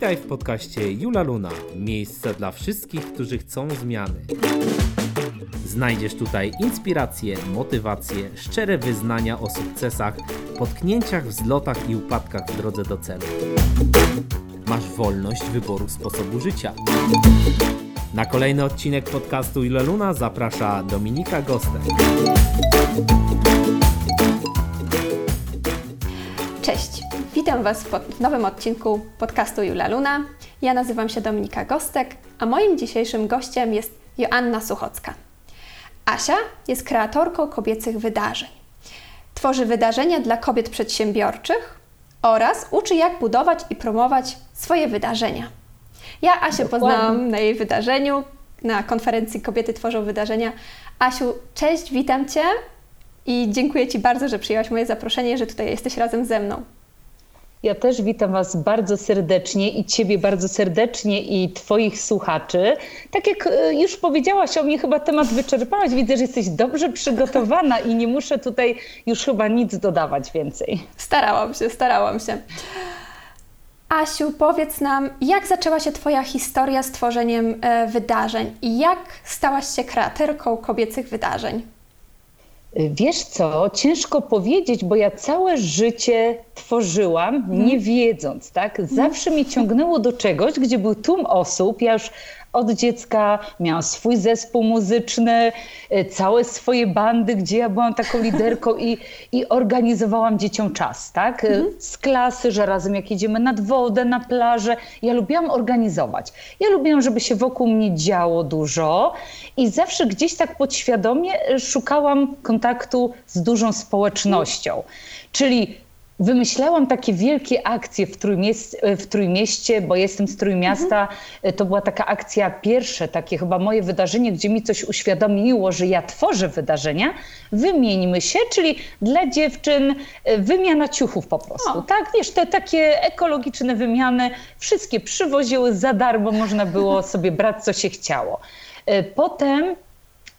Witaj w podcaście Jula Luna. Miejsce dla wszystkich, którzy chcą zmiany. Znajdziesz tutaj inspiracje, motywacje, szczere wyznania o sukcesach, potknięciach, wzlotach i upadkach w drodze do celu. Masz wolność wyboru sposobu życia. Na kolejny odcinek podcastu Jula Luna zaprasza Dominika Gostek. Cześć, witam Was w nowym odcinku podcastu Jula Luna. Ja nazywam się Dominika Gostek, a moim dzisiejszym gościem jest Joanna Suchocka. Asia jest kreatorką kobiecych wydarzeń. Tworzy wydarzenia dla kobiet przedsiębiorczych oraz uczy, jak budować i promować swoje wydarzenia. Ja Asię poznałam na jej wydarzeniu, na konferencji Kobiety Tworzą Wydarzenia. Asiu, cześć, witam Cię i dziękuję Ci bardzo, że przyjęłaś moje zaproszenie, że tutaj jesteś razem ze mną. Ja też witam Was bardzo serdecznie i Ciebie bardzo serdecznie i Twoich słuchaczy. Tak jak e, już powiedziałaś o mnie, chyba temat wyczerpałaś. Widzę, że jesteś dobrze przygotowana i nie muszę tutaj już chyba nic dodawać więcej. Starałam się, starałam się. Asiu, powiedz nam, jak zaczęła się Twoja historia z tworzeniem e, wydarzeń i jak stałaś się kreatorką kobiecych wydarzeń? Wiesz co, ciężko powiedzieć, bo ja całe życie tworzyłam, mhm. nie wiedząc, tak? Zawsze mnie ciągnęło do czegoś, gdzie był tłum osób. Ja już od dziecka miałam swój zespół muzyczny, e, całe swoje bandy, gdzie ja byłam taką liderką i, i organizowałam dzieciom czas, tak? E, mhm. Z klasy, że razem jak jedziemy nad wodę, na plażę. Ja lubiłam organizować. Ja lubiłam, żeby się wokół mnie działo dużo i zawsze gdzieś tak podświadomie e, szukałam kontaktu z dużą społecznością. Czyli Wymyślałam takie wielkie akcje w, Trójmieście, w Trójmieście, bo jestem z Trójmiasta. Mhm. To była taka akcja pierwsze, takie chyba moje wydarzenie, gdzie mi coś uświadomiło, że ja tworzę wydarzenia. Wymieńmy się, czyli dla dziewczyn e, wymiana ciuchów po prostu. O. Tak, wiesz, te takie ekologiczne wymiany, wszystkie przywoziły za darmo, można było sobie brać, co się chciało. E, potem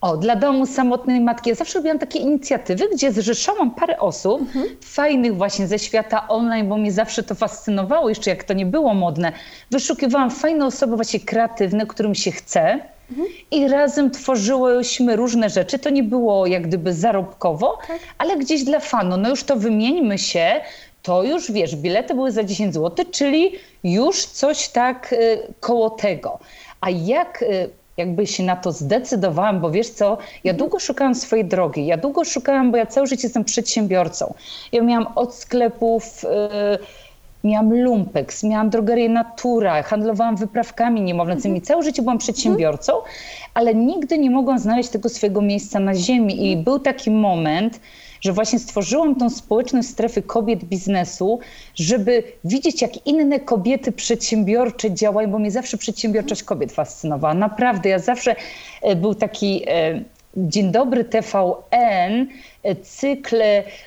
o, dla domu samotnej matki. Ja zawsze robiłam takie inicjatywy, gdzie zrzeszałam parę osób, mhm. fajnych właśnie ze świata online, bo mnie zawsze to fascynowało, jeszcze jak to nie było modne. Wyszukiwałam fajne osoby właśnie kreatywne, którym się chce. Mhm. I razem tworzyłyśmy różne rzeczy. To nie było jak gdyby zarobkowo, tak. ale gdzieś dla fanu. No już to wymieńmy się, to już wiesz, bilety były za 10 zł, czyli już coś tak y, koło tego. A jak y, jakby się na to zdecydowałam, bo wiesz co, ja długo szukałam swojej drogi, ja długo szukałam, bo ja cały życie jestem przedsiębiorcą. Ja miałam od sklepów... Yy, miałam lumpex, miałam drogerię Natura, handlowałam wyprawkami niemowlęcymi. Mhm. Całe życie byłam przedsiębiorcą, ale nigdy nie mogłam znaleźć tego swojego miejsca na ziemi. I był taki moment, że właśnie stworzyłam tą społeczność strefy kobiet biznesu, żeby widzieć, jak inne kobiety przedsiębiorcze działają, bo mnie zawsze przedsiębiorczość kobiet fascynowała. Naprawdę, ja zawsze e, był taki e, Dzień dobry TVN, cykl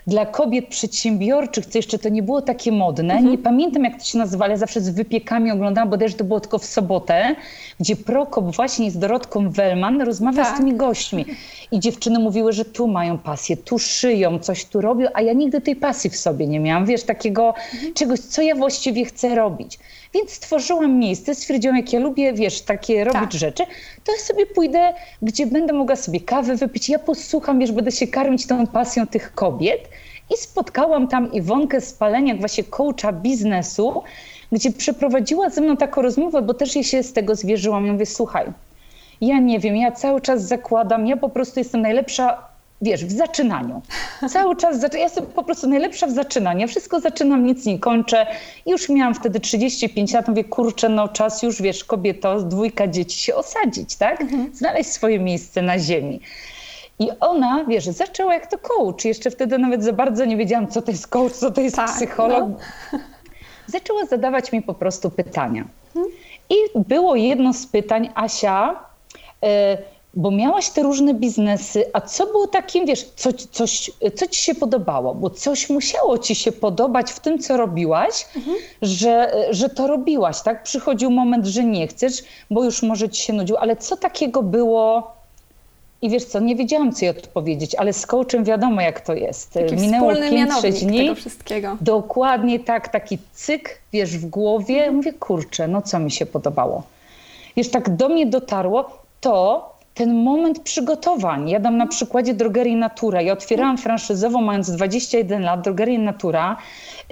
dla kobiet przedsiębiorczych, co jeszcze to nie było takie modne. Mhm. Nie pamiętam jak to się nazywa, ale zawsze z wypiekami oglądałam, bo też to było tylko w sobotę, gdzie Prokop właśnie z Dorotką Wellman rozmawia tak. z tymi gośćmi. I dziewczyny mówiły, że tu mają pasję, tu szyją, coś tu robią, a ja nigdy tej pasji w sobie nie miałam. Wiesz, takiego mhm. czegoś, co ja właściwie chcę robić. Więc stworzyłam miejsce, stwierdziłam, jak ja lubię, wiesz, takie robić tak. rzeczy, to ja sobie pójdę, gdzie będę mogła sobie kawę wypić, ja posłucham, wiesz, będę się karmić tą pasją tych kobiet. I spotkałam tam Iwonkę Spaleniak, właśnie coacha biznesu, gdzie przeprowadziła ze mną taką rozmowę, bo też jej się z tego zwierzyłam. Ja mówię, słuchaj, ja nie wiem, ja cały czas zakładam, ja po prostu jestem najlepsza wiesz, w zaczynaniu. Cały czas, ja jestem po prostu najlepsza w zaczynaniu. Wszystko zaczynam, nic nie kończę. Już miałam wtedy 35 lat, mówię, kurczę, no czas już, wiesz, kobieto, dwójka dzieci się osadzić, tak? Mhm. Znaleźć swoje miejsce na ziemi. I ona, wiesz, zaczęła jak to coach. Jeszcze wtedy nawet za bardzo nie wiedziałam, co to jest coach, co to jest tak, psycholog. No. Zaczęła zadawać mi po prostu pytania. Mhm. I było jedno z pytań, Asia, y bo miałaś te różne biznesy, a co było takim, wiesz, co, coś, co ci się podobało? Bo coś musiało ci się podobać w tym, co robiłaś, mhm. że, że to robiłaś, tak? Przychodził moment, że nie chcesz, bo już może ci się nudziło, ale co takiego było, I wiesz co, nie wiedziałam, co jej odpowiedzieć, ale z coachem wiadomo, jak to jest. Taki Minęło 5-6 dni. Tego wszystkiego. Dokładnie tak, taki cyk, wiesz, w głowie. Mówię, kurczę, no co mi się podobało. Wiesz, tak do mnie dotarło to, ten moment przygotowań. Ja dam na przykładzie Drogerii Natura. Ja otwierałam franszyzowo mając 21 lat Drogerię Natura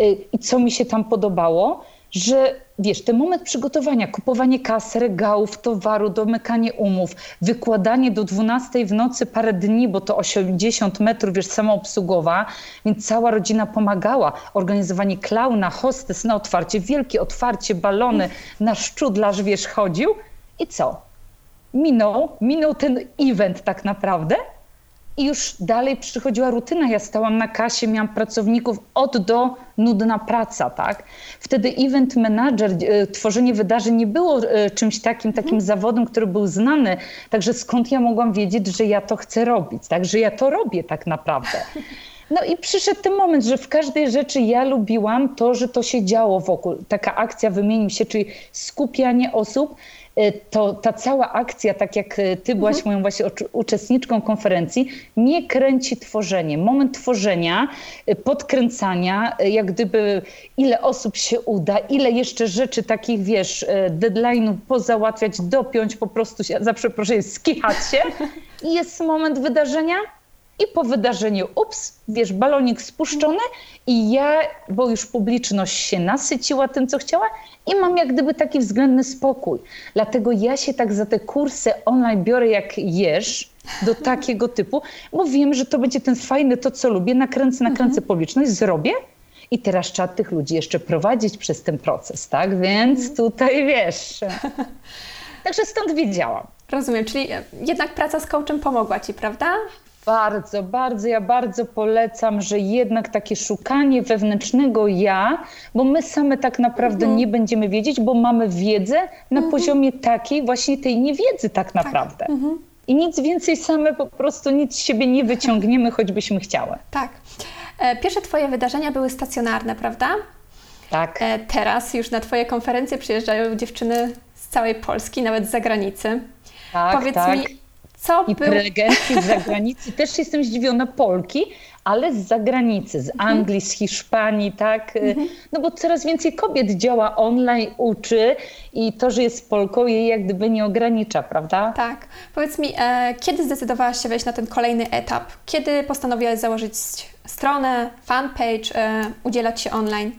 y, i co mi się tam podobało, że wiesz, ten moment przygotowania, kupowanie kas, regałów, towaru, domykanie umów, wykładanie do 12 w nocy parę dni, bo to 80 metrów, wiesz, samoobsługowa, więc cała rodzina pomagała. Organizowanie klauna, hostes na otwarcie, wielkie otwarcie, balony, nasz szczudlarz, wiesz, chodził i co? Minął, minął ten event tak naprawdę i już dalej przychodziła rutyna. Ja stałam na kasie, miałam pracowników od do, nudna praca, tak? Wtedy event manager, e, tworzenie wydarzeń nie było e, czymś takim, takim mhm. zawodem, który był znany. Także skąd ja mogłam wiedzieć, że ja to chcę robić, tak? Że ja to robię tak naprawdę. No i przyszedł ten moment, że w każdej rzeczy ja lubiłam to, że to się działo wokół. Taka akcja wymienił się, czyli skupianie osób to ta cała akcja, tak jak y, ty byłaś mhm. moją właśnie uczestniczką konferencji, mnie kręci tworzenie. Moment tworzenia, y, podkręcania, jak gdyby ile osób się uda, ile jeszcze rzeczy takich, wiesz, deadline'ów pozałatwiać, dopiąć, po prostu się, za przeproszeniem, skichać się. I jest moment wydarzenia, i po wydarzeniu, ups, wiesz, balonik spuszczony i ja, bo już publiczność się nasyciła tym, co chciała i mam jak gdyby taki względny spokój. Dlatego ja się tak za te kursy online biorę jak jesz do takiego typu, bo wiem, że to będzie ten fajny, to co lubię, nakręcę, nakręcę mhm. publiczność, zrobię i teraz trzeba tych ludzi jeszcze prowadzić przez ten proces, tak? Więc mhm. tutaj wiesz. Także stąd wiedziałam. Rozumiem, czyli jednak praca z coachem pomogła ci, prawda? Bardzo, bardzo, ja bardzo polecam, że jednak takie szukanie wewnętrznego ja, bo my same tak naprawdę mhm. nie będziemy wiedzieć, bo mamy wiedzę na mhm. poziomie takiej właśnie tej niewiedzy tak, tak. naprawdę. Tak. I nic więcej same po prostu nic z siebie nie wyciągniemy, choćbyśmy chciały. Tak. E, pierwsze Twoje wydarzenia były stacjonarne, prawda? Tak. E, teraz już na Twoje konferencje przyjeżdżają dziewczyny z całej Polski, nawet z zagranicy. Tak, Powiedz tak. mi, co I był... prelegencji z zagranicy. Też jestem zdziwiona, Polki, ale z zagranicy, z mhm. Anglii, z Hiszpanii, tak? Mhm. No bo coraz więcej kobiet działa online, uczy i to, że jest Polką, jej jak gdyby nie ogranicza, prawda? Tak. Powiedz mi, e, kiedy zdecydowałaś się wejść na ten kolejny etap? Kiedy postanowiłaś założyć stronę, fanpage, e, udzielać się online?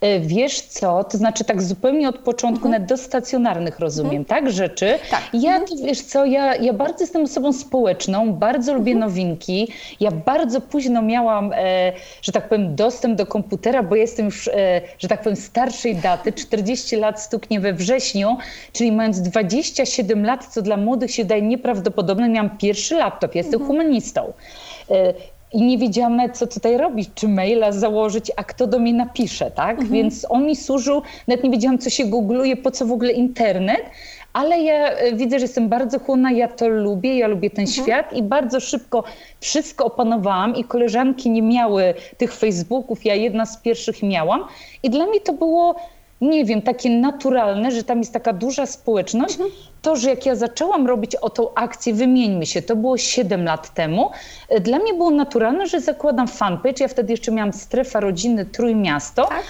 E, wiesz co, to znaczy tak zupełnie od początku, mhm. do stacjonarnych rozumiem, mhm. tak, rzeczy. Tak. Ja, mhm. to, wiesz co, ja, ja bardzo jestem osobą społeczną, bardzo lubię mhm. nowinki. Ja bardzo późno miałam, e, że tak powiem, dostęp do komputera, bo jestem już, e, że tak powiem, starszej daty, 40 lat stuknie we wrześniu, czyli mając 27 lat, co dla młodych się daje nieprawdopodobne, miałam pierwszy laptop, jestem mhm. humanistą. I nie wiedziałam nawet, co tutaj robić, czy maila założyć, a kto do mnie napisze, tak? Mhm. Więc on mi służył, nawet nie wiedziałam, co się googluje, po co w ogóle internet, ale ja e, widzę, że jestem bardzo chłonna, ja to lubię, ja lubię ten mhm. świat i bardzo szybko wszystko opanowałam i koleżanki nie miały tych Facebooków, ja jedna z pierwszych miałam i dla mnie to było nie wiem, takie naturalne, że tam jest taka duża społeczność, mhm. to, że jak ja zaczęłam robić o tą akcję Wymieńmy się, to było 7 lat temu, e, dla mnie było naturalne, że zakładam fanpage, ja wtedy jeszcze miałam strefa rodziny Trójmiasto, tak?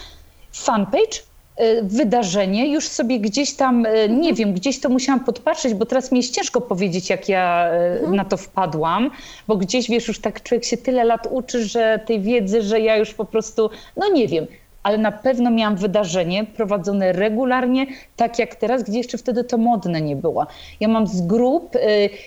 fanpage, e, wydarzenie, już sobie gdzieś tam, e, nie mhm. wiem, gdzieś to musiałam podpatrzeć, bo teraz mi jest ciężko powiedzieć, jak ja mhm. na to wpadłam, bo gdzieś, wiesz, już tak człowiek się tyle lat uczy, że tej wiedzy, że ja już po prostu, no nie wiem, ale na pewno miałam wydarzenie prowadzone regularnie, tak jak teraz, gdzie jeszcze wtedy to modne nie było. Ja mam z grup y,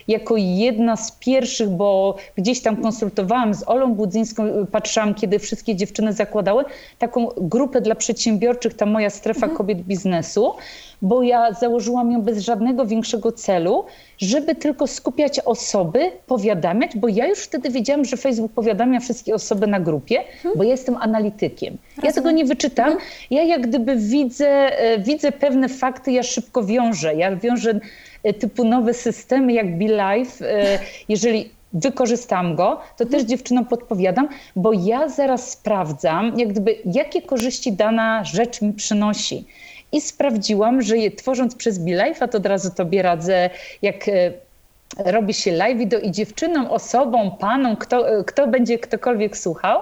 jako jedna z pierwszych, bo gdzieś tam konsultowałam z Olą Budzyńską, y, patrzyłam, kiedy wszystkie dziewczyny zakładały, taką grupę dla przedsiębiorczych, ta moja strefa mhm. kobiet biznesu bo ja założyłam ją bez żadnego większego celu, żeby tylko skupiać osoby, powiadamiać, bo ja już wtedy wiedziałam, że Facebook powiadamia wszystkie osoby na grupie, hmm. bo ja jestem analitykiem. Rozumiem. Ja tego nie wyczytam. Hmm. Ja jak gdyby widzę, e, widzę pewne fakty, ja szybko wiążę. Ja wiążę e, typu nowe systemy jak BeLive. E, jeżeli wykorzystam go, to też mhm. dziewczynom podpowiadam, bo ja zaraz sprawdzam, jak gdyby, jakie korzyści dana rzecz mi przynosi i sprawdziłam, że je tworząc przez BeLife, a to od razu tobie radzę, jak e, robi się live video i dziewczynom, osobom, panom, kto, kto będzie ktokolwiek słuchał,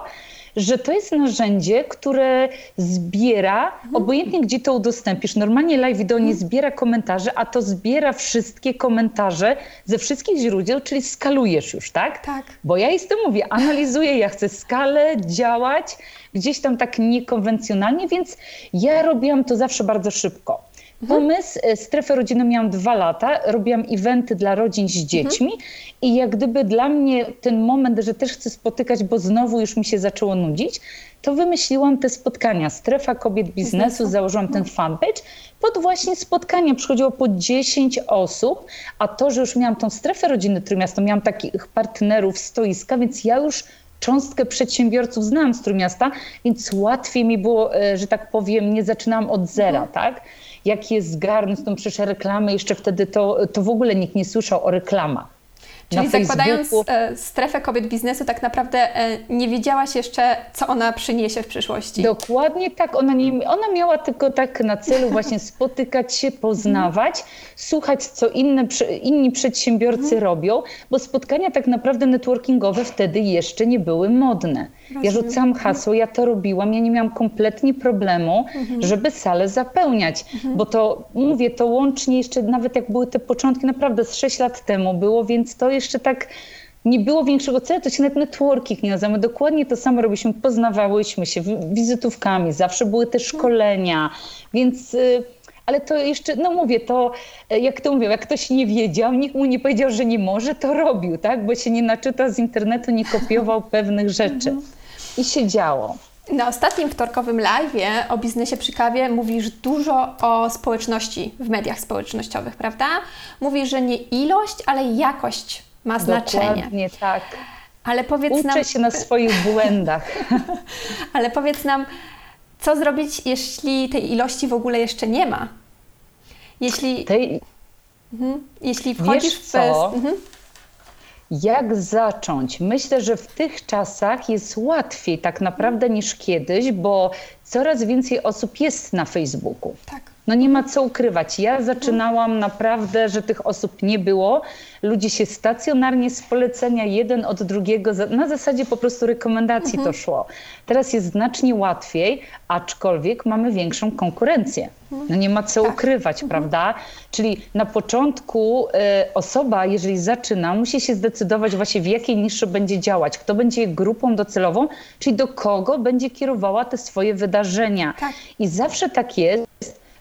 że to jest narzędzie, które zbiera, mhm. obojętnie gdzie to udostępnisz. Normalnie live video nie mhm. zbiera komentarzy, a to zbiera wszystkie komentarze ze wszystkich źródeł, czyli skalujesz już, tak? Tak. Bo ja jestem, mówię, analizuję, ja chcę skalę, działać gdzieś tam tak niekonwencjonalnie, więc ja robiłam to zawsze bardzo szybko. Pomysł, e, strefę rodzinną miałam dwa lata, robiłam eventy dla rodzin z dziećmi mhm. i jak gdyby dla mnie ten moment, że też chcę spotykać, bo znowu już mi się zaczęło nudzić, to wymyśliłam te spotkania. Strefa kobiet biznesu, biznesu. założyłam ten mhm. fanpage pod właśnie spotkania. Przychodziło po 10 osób, a to, że już miałam tą strefę rodziny Trójmiasto, miałam takich partnerów, stoiska, więc ja już cząstkę przedsiębiorców znam z Trójmiasta, więc łatwiej mi było, e, że tak powiem, nie zaczynałam od zera, mhm. tak? jak je zgarnąć, tą przecież reklamę, jeszcze wtedy to, to w ogóle nikt nie słyszał o reklamach. Czyli zakładając e, strefę kobiet biznesu, tak naprawdę e, nie wiedziałaś jeszcze, co ona przyniesie w przyszłości. Dokładnie tak. Ona, nie, ona miała tylko tak na celu właśnie spotykać się, poznawać, słuchać, co inne, inni przedsiębiorcy mhm. robią, bo spotkania tak naprawdę networkingowe wtedy jeszcze nie były modne. Ja rzucałam hasło, ja to robiłam, ja nie miałam kompletnie problemu, mhm. żeby salę zapełniać, mhm. bo to, mówię, to łącznie jeszcze, nawet jak były te początki, naprawdę z 6 lat temu było, więc to jeszcze tak nie było większego celu, to się nawet networking nie nazywa. Dokładnie to samo robiliśmy, poznawałyśmy się wizytówkami, zawsze były te szkolenia, więc... Y, ale to jeszcze, no mówię, to y, jak to mówią, jak ktoś nie wiedział, nikt mu nie powiedział, że nie może, to robił, tak? Bo się nie naczytał z internetu, nie kopiował pewnych rzeczy. Mhm. I się działo. Na ostatnim wtorkowym live o biznesie przy kawie mówisz dużo o społeczności w mediach społecznościowych, prawda? Mówisz, że nie ilość, ale jakość ma znaczenie. Dokładnie tak. Ale powiedz Uczę nam... się na swoich błędach. ale powiedz nam, co zrobić, jeśli tej ilości w ogóle jeszcze nie ma? Jeśli, tej... mhm. jeśli wchodzisz w... Mhm. Jak zacząć? Myślę, że w tych czasach jest łatwiej tak naprawdę niż kiedyś, bo coraz więcej osób jest na Facebooku. Tak. No nie ma co ukrywać. Ja zaczynałam naprawdę, że tych osób nie było. Ludzie się stacjonarnie z polecenia jeden od drugiego, na zasadzie po prostu rekomendacji mhm. to szło. Teraz jest znacznie łatwiej, aczkolwiek mamy większą konkurencję. No nie ma co tak. ukrywać, mhm. prawda? Czyli na początku y, osoba, jeżeli zaczyna, musi się zdecydować właśnie w jakiej niszy będzie działać, kto będzie grupą docelową, czyli do kogo będzie kierowała te swoje wydarzenia. Tak. I zawsze tak jest,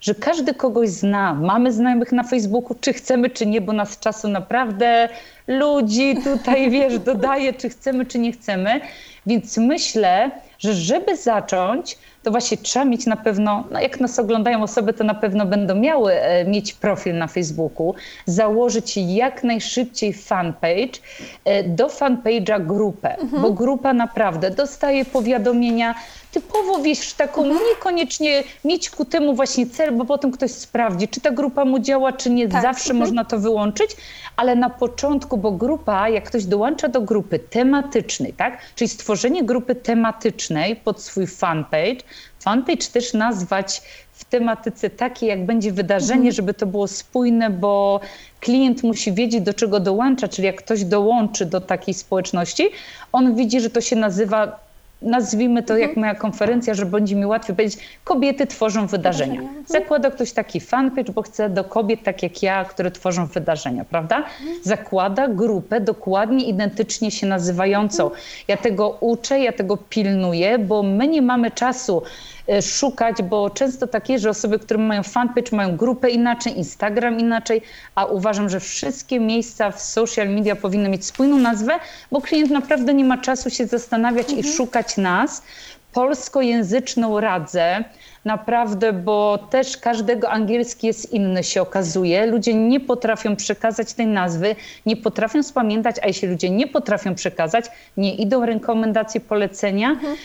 że każdy kogoś zna. Mamy znajomych na Facebooku, czy chcemy, czy nie, bo nas czasu naprawdę ludzi tutaj, wiesz, dodaje, czy chcemy, czy nie chcemy. Więc myślę, że żeby zacząć, to właśnie trzeba mieć na pewno, no jak nas oglądają osoby, to na pewno będą miały e, mieć profil na Facebooku, założyć jak najszybciej fanpage, e, do fanpage'a grupę, mhm. bo grupa naprawdę dostaje powiadomienia, typowo wiesz, taką mhm. niekoniecznie mieć ku temu właśnie cel, bo potem ktoś sprawdzi, czy ta grupa mu działa, czy nie. Tak. Zawsze mhm. można to wyłączyć, ale na początku, bo grupa, jak ktoś dołącza do grupy tematycznej, tak, czyli stworzenie grupy tematycznej pod swój fanpage, fanpage też nazwać w tematyce takiej, jak będzie wydarzenie, mhm. żeby to było spójne, bo klient musi wiedzieć, do czego dołącza, czyli jak ktoś dołączy do takiej społeczności, on widzi, że to się nazywa nazwijmy to jak mhm. moja konferencja, że będzie mi łatwiej powiedzieć, kobiety tworzą wydarzenia. Mhm. Zakłada ktoś taki fanpage, bo chce do kobiet tak jak ja, które tworzą wydarzenia, prawda? Mhm. Zakłada grupę dokładnie identycznie się nazywającą. Ja tego uczę, ja tego pilnuję, bo my nie mamy czasu szukać, bo często tak jest, że osoby, które mają fanpage, mają grupę inaczej, Instagram inaczej, a uważam, że wszystkie miejsca w social media powinny mieć spójną nazwę, bo klient naprawdę nie ma czasu się zastanawiać mhm. i szukać nas. Polskojęzyczną radzę, naprawdę, bo też każdego angielski jest inny, się okazuje. Ludzie nie potrafią przekazać tej nazwy, nie potrafią spamiętać, a jeśli ludzie nie potrafią przekazać, nie idą rekomendacje, polecenia, mhm.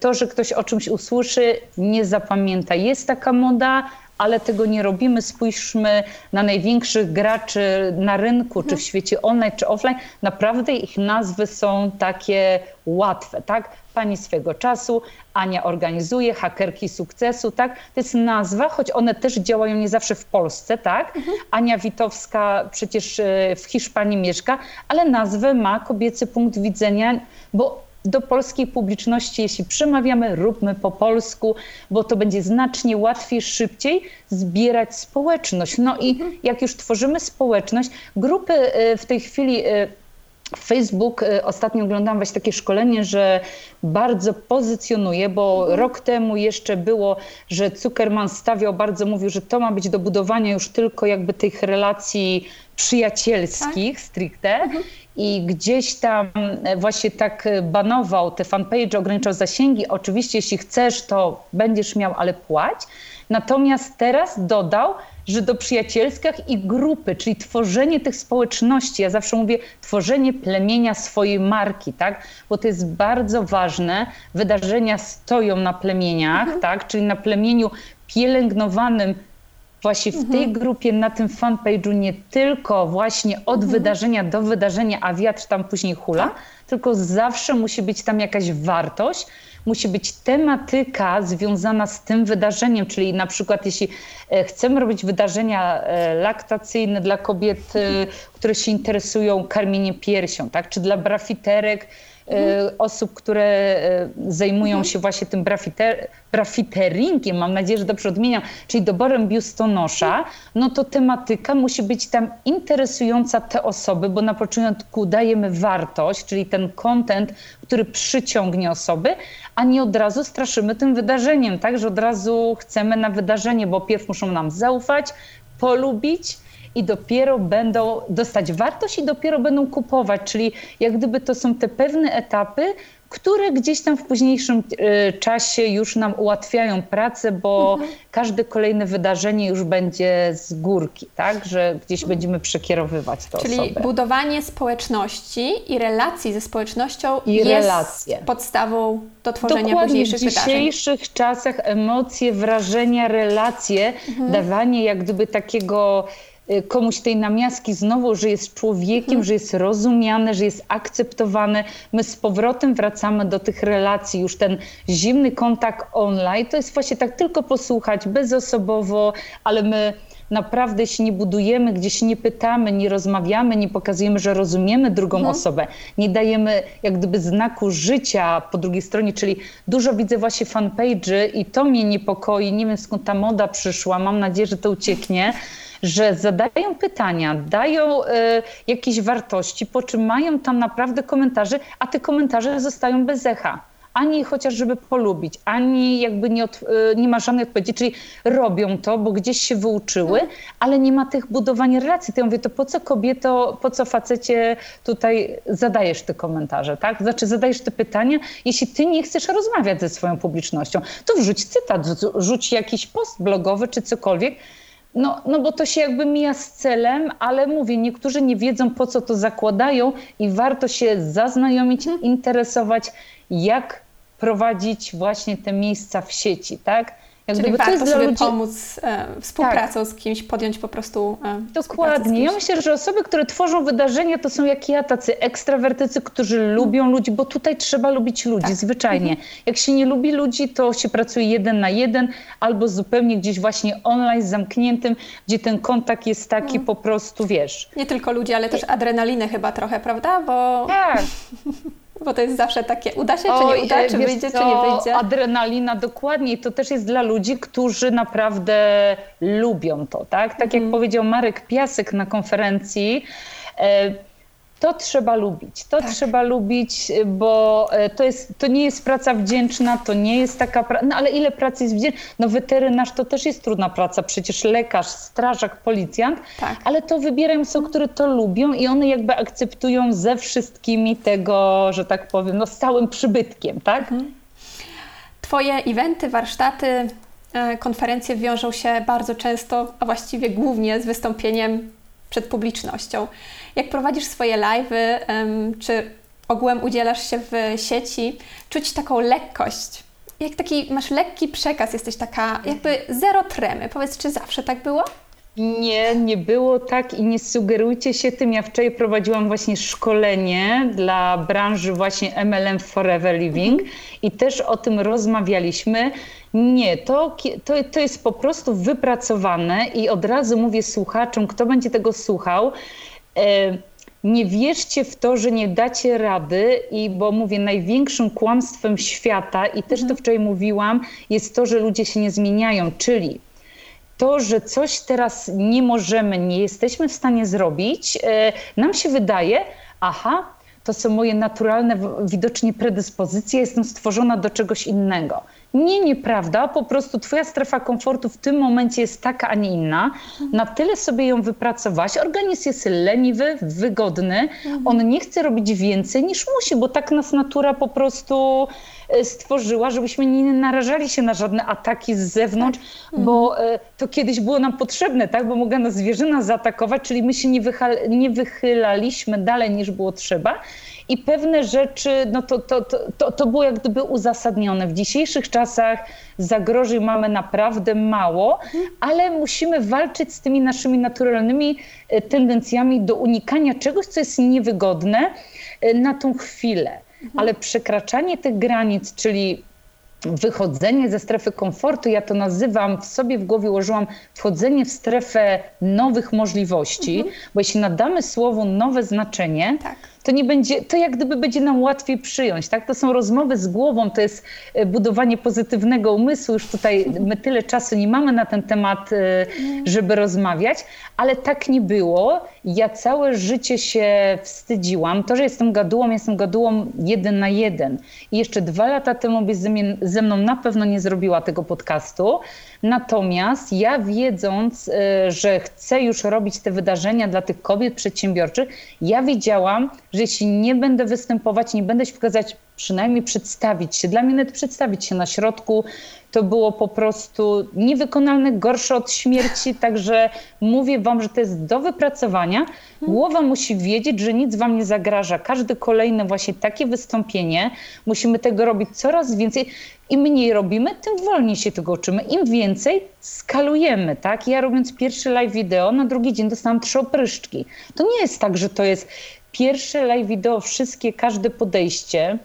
to, że ktoś o czymś usłyszy, nie zapamięta. Jest taka moda, ale tego nie robimy. Spójrzmy na największych graczy na rynku, czy w świecie online, czy offline. Naprawdę ich nazwy są takie łatwe, tak? Pani swego czasu, Ania organizuje, hakerki sukcesu, tak? To jest nazwa, choć one też działają nie zawsze w Polsce, tak? Mhm. Ania Witowska przecież e, w Hiszpanii mieszka, ale nazwę ma kobiecy punkt widzenia, bo do polskiej publiczności, jeśli przemawiamy, róbmy po polsku, bo to będzie znacznie łatwiej, szybciej zbierać społeczność. No i jak już tworzymy społeczność, grupy e, w tej chwili e, Facebook, y, ostatnio oglądałam właśnie takie szkolenie, że bardzo pozycjonuje, bo mhm. rok temu jeszcze było, że Zuckerman stawiał, bardzo mówił, że to ma być do budowania już tylko jakby tych relacji przyjacielskich tak? stricte mhm. i gdzieś tam e, właśnie tak banował te fanpage, ograniczał zasięgi. Oczywiście jeśli chcesz, to będziesz miał, ale płać. Natomiast teraz dodał, że do przyjacielskich i grupy, czyli tworzenie tych społeczności, ja zawsze mówię tworzenie plemienia swojej marki, tak? Bo to jest bardzo ważne. Wydarzenia stoją na plemieniach, mhm. tak? Czyli na plemieniu pielęgnowanym właśnie w tej mhm. grupie, na tym fanpage'u nie tylko właśnie od mhm. wydarzenia do wydarzenia, a wiatr tam później hula, tak. tylko zawsze musi być tam jakaś wartość, musi być tematyka związana z tym wydarzeniem, czyli na przykład jeśli e, chcemy robić wydarzenia e, laktacyjne dla kobiet, e, które się interesują karmieniem piersią, tak? czy dla brafiterek, osób, które zajmują się właśnie tym brafiter, brafiteringiem, mam nadzieję, że dobrze odmieniam, czyli doborem biustonosza, no to tematyka musi być tam interesująca te osoby, bo na początku dajemy wartość, czyli ten content, który przyciągnie osoby, a nie od razu straszymy tym wydarzeniem, tak, że od razu chcemy na wydarzenie, bo pierw muszą nam zaufać, polubić, i dopiero będą dostać wartość i dopiero będą kupować. Czyli jak gdyby to są te pewne etapy, które gdzieś tam w późniejszym e, czasie już nam ułatwiają pracę, bo mhm. każde kolejne wydarzenie już będzie z górki, tak? Że gdzieś będziemy przekierowywać to Czyli osobę. budowanie społeczności i relacji ze społecznością I jest relacje. podstawą do tworzenia Dokładnie, późniejszych wydarzeń. W dzisiejszych wydarzeń. czasach emocje, wrażenia, relacje, mhm. dawanie jak gdyby takiego komuś tej namiastki znowu, że jest człowiekiem, mhm. że jest rozumiany, że jest akceptowany. My z powrotem wracamy do tych relacji. Już ten zimny kontakt online to jest właśnie tak tylko posłuchać bezosobowo, ale my naprawdę jeśli nie budujemy, gdzieś nie pytamy, nie rozmawiamy, nie pokazujemy, że rozumiemy drugą mhm. osobę, nie dajemy jak gdyby znaku życia po drugiej stronie, czyli dużo widzę właśnie fanpage'y i to mnie niepokoi, nie wiem skąd ta moda przyszła, mam nadzieję, że to ucieknie, że zadają pytania, dają y, jakieś wartości, po czym mają tam naprawdę komentarze, a te komentarze zostają bez echa ani chociaż żeby polubić, ani jakby nie, od, e, nie ma żadnej odpowiedzi, czyli robią to, bo gdzieś się wyuczyły, ale nie ma tych budowania relacji. To ja mówię, to po co kobieto, po co facecie tutaj zadajesz te komentarze, tak? Znaczy zadajesz te pytania, jeśli ty nie chcesz rozmawiać ze swoją publicznością, to wrzuć cytat, rzuć jakiś post blogowy czy cokolwiek, no, no bo to się jakby mija z celem, ale mówię, niektórzy nie wiedzą po co to zakładają i warto się zaznajomić, hmm. interesować, jak prowadzić właśnie te miejsca w sieci, tak? Jak Czyli warto to jest sobie ludzi... pomóc e, współpracą tak. z kimś, podjąć po prostu e, Dokładnie. Ja myślę, że osoby, które tworzą wydarzenia, to są jak ja, tacy ekstrawertycy, którzy hmm. lubią ludzi, bo tutaj trzeba lubić ludzi, tak. zwyczajnie. Mhm. Jak się nie lubi ludzi, to się pracuje jeden na jeden, albo zupełnie gdzieś właśnie online, zamkniętym, gdzie ten kontakt jest taki hmm. po prostu, wiesz... Nie tylko ludzi, ale też adrenaliny chyba trochę, prawda? Bo... Tak. Bo to jest zawsze takie, uda się, czy nie uda, czy wyjdzie, co, czy nie wyjdzie. Adrenalina, dokładnie. To też jest dla ludzi, którzy naprawdę lubią to, tak? Tak jak mm. powiedział Marek Piasek na konferencji, e, to trzeba lubić. To tak. trzeba lubić, bo e, to, jest, to nie jest praca wdzięczna, to nie jest taka praca. No ale ile pracy jest wdzięczna? No weterynarz to też jest trudna praca, przecież lekarz, strażak, policjant, tak. ale to wybierają osoby, które to lubią i one jakby akceptują ze wszystkimi tego, że tak powiem, no stałym przybytkiem, tak? Mhm. Twoje eventy, warsztaty, e, konferencje wiążą się bardzo często, a właściwie głównie z wystąpieniem przed publicznością. Jak prowadzisz swoje live'y, czy ogółem udzielasz się w sieci, czuć taką lekkość jak taki masz lekki przekaz, jesteś taka jakby zero tremy. Powiedz, czy zawsze tak było? Nie, nie było tak i nie sugerujcie się tym. Ja wczoraj prowadziłam właśnie szkolenie dla branży właśnie MLM Forever Living mhm. i też o tym rozmawialiśmy. Nie, to, to, to jest po prostu wypracowane i od razu mówię słuchaczom, kto będzie tego słuchał. Nie wierzcie w to, że nie dacie rady, i bo mówię, największym kłamstwem świata, i też to mhm. wczoraj mówiłam, jest to, że ludzie się nie zmieniają, czyli to, że coś teraz nie możemy, nie jesteśmy w stanie zrobić, e, nam się wydaje, aha, to są moje naturalne, widocznie predyspozycje, jestem stworzona do czegoś innego. Nie, nieprawda. Po prostu twoja strefa komfortu w tym momencie jest taka, a nie inna. Na tyle sobie ją wypracowałaś. Organizm jest leniwy, wygodny. On nie chce robić więcej niż musi, bo tak nas natura po prostu stworzyła, żebyśmy nie narażali się na żadne ataki z zewnątrz, tak. bo e, to kiedyś było nam potrzebne, tak? Bo mogła nas zwierzyna zaatakować, czyli my się nie, nie wychylaliśmy dalej niż było trzeba i pewne rzeczy, no to, to, to, to było jak gdyby uzasadnione. W dzisiejszych czasach zagrożeń mamy naprawdę mało, ale musimy walczyć z tymi naszymi naturalnymi e, tendencjami do unikania czegoś, co jest niewygodne e, na tą chwilę. Ale przekraczanie tych granic, czyli wychodzenie ze strefy komfortu, ja to nazywam, w sobie w głowie ułożyłam wchodzenie w strefę nowych możliwości, mhm. bo jeśli nadamy słowu nowe znaczenie, tak to nie będzie, to jak gdyby będzie nam łatwiej przyjąć, tak? To są rozmowy z głową, to jest e, budowanie pozytywnego umysłu. Już tutaj my tyle czasu nie mamy na ten temat, e, żeby rozmawiać, ale tak nie było. Ja całe życie się wstydziłam. To, że jestem gadułą, jestem gadułą jeden na jeden. I jeszcze dwa lata temu byś ze mną na pewno nie zrobiła tego podcastu. Natomiast ja wiedząc, e, że chcę już robić te wydarzenia dla tych kobiet przedsiębiorczych, ja wiedziałam, że jeśli nie będę występować, nie będę się pokazać, przynajmniej przedstawić się, dla mnie nawet przedstawić się na środku, to było po prostu niewykonalne, gorsze od śmierci, także mówię wam, że to jest do wypracowania. Głowa musi wiedzieć, że nic wam nie zagraża. Każde kolejne właśnie takie wystąpienie, musimy tego robić coraz więcej. Im mniej robimy, tym wolniej się tego uczymy. Im więcej skalujemy, tak? Ja robiąc pierwszy live wideo, na drugi dzień dostałam trzy opryszczki. To nie jest tak, że to jest pierwsze live wideo, wszystkie, każde podejście.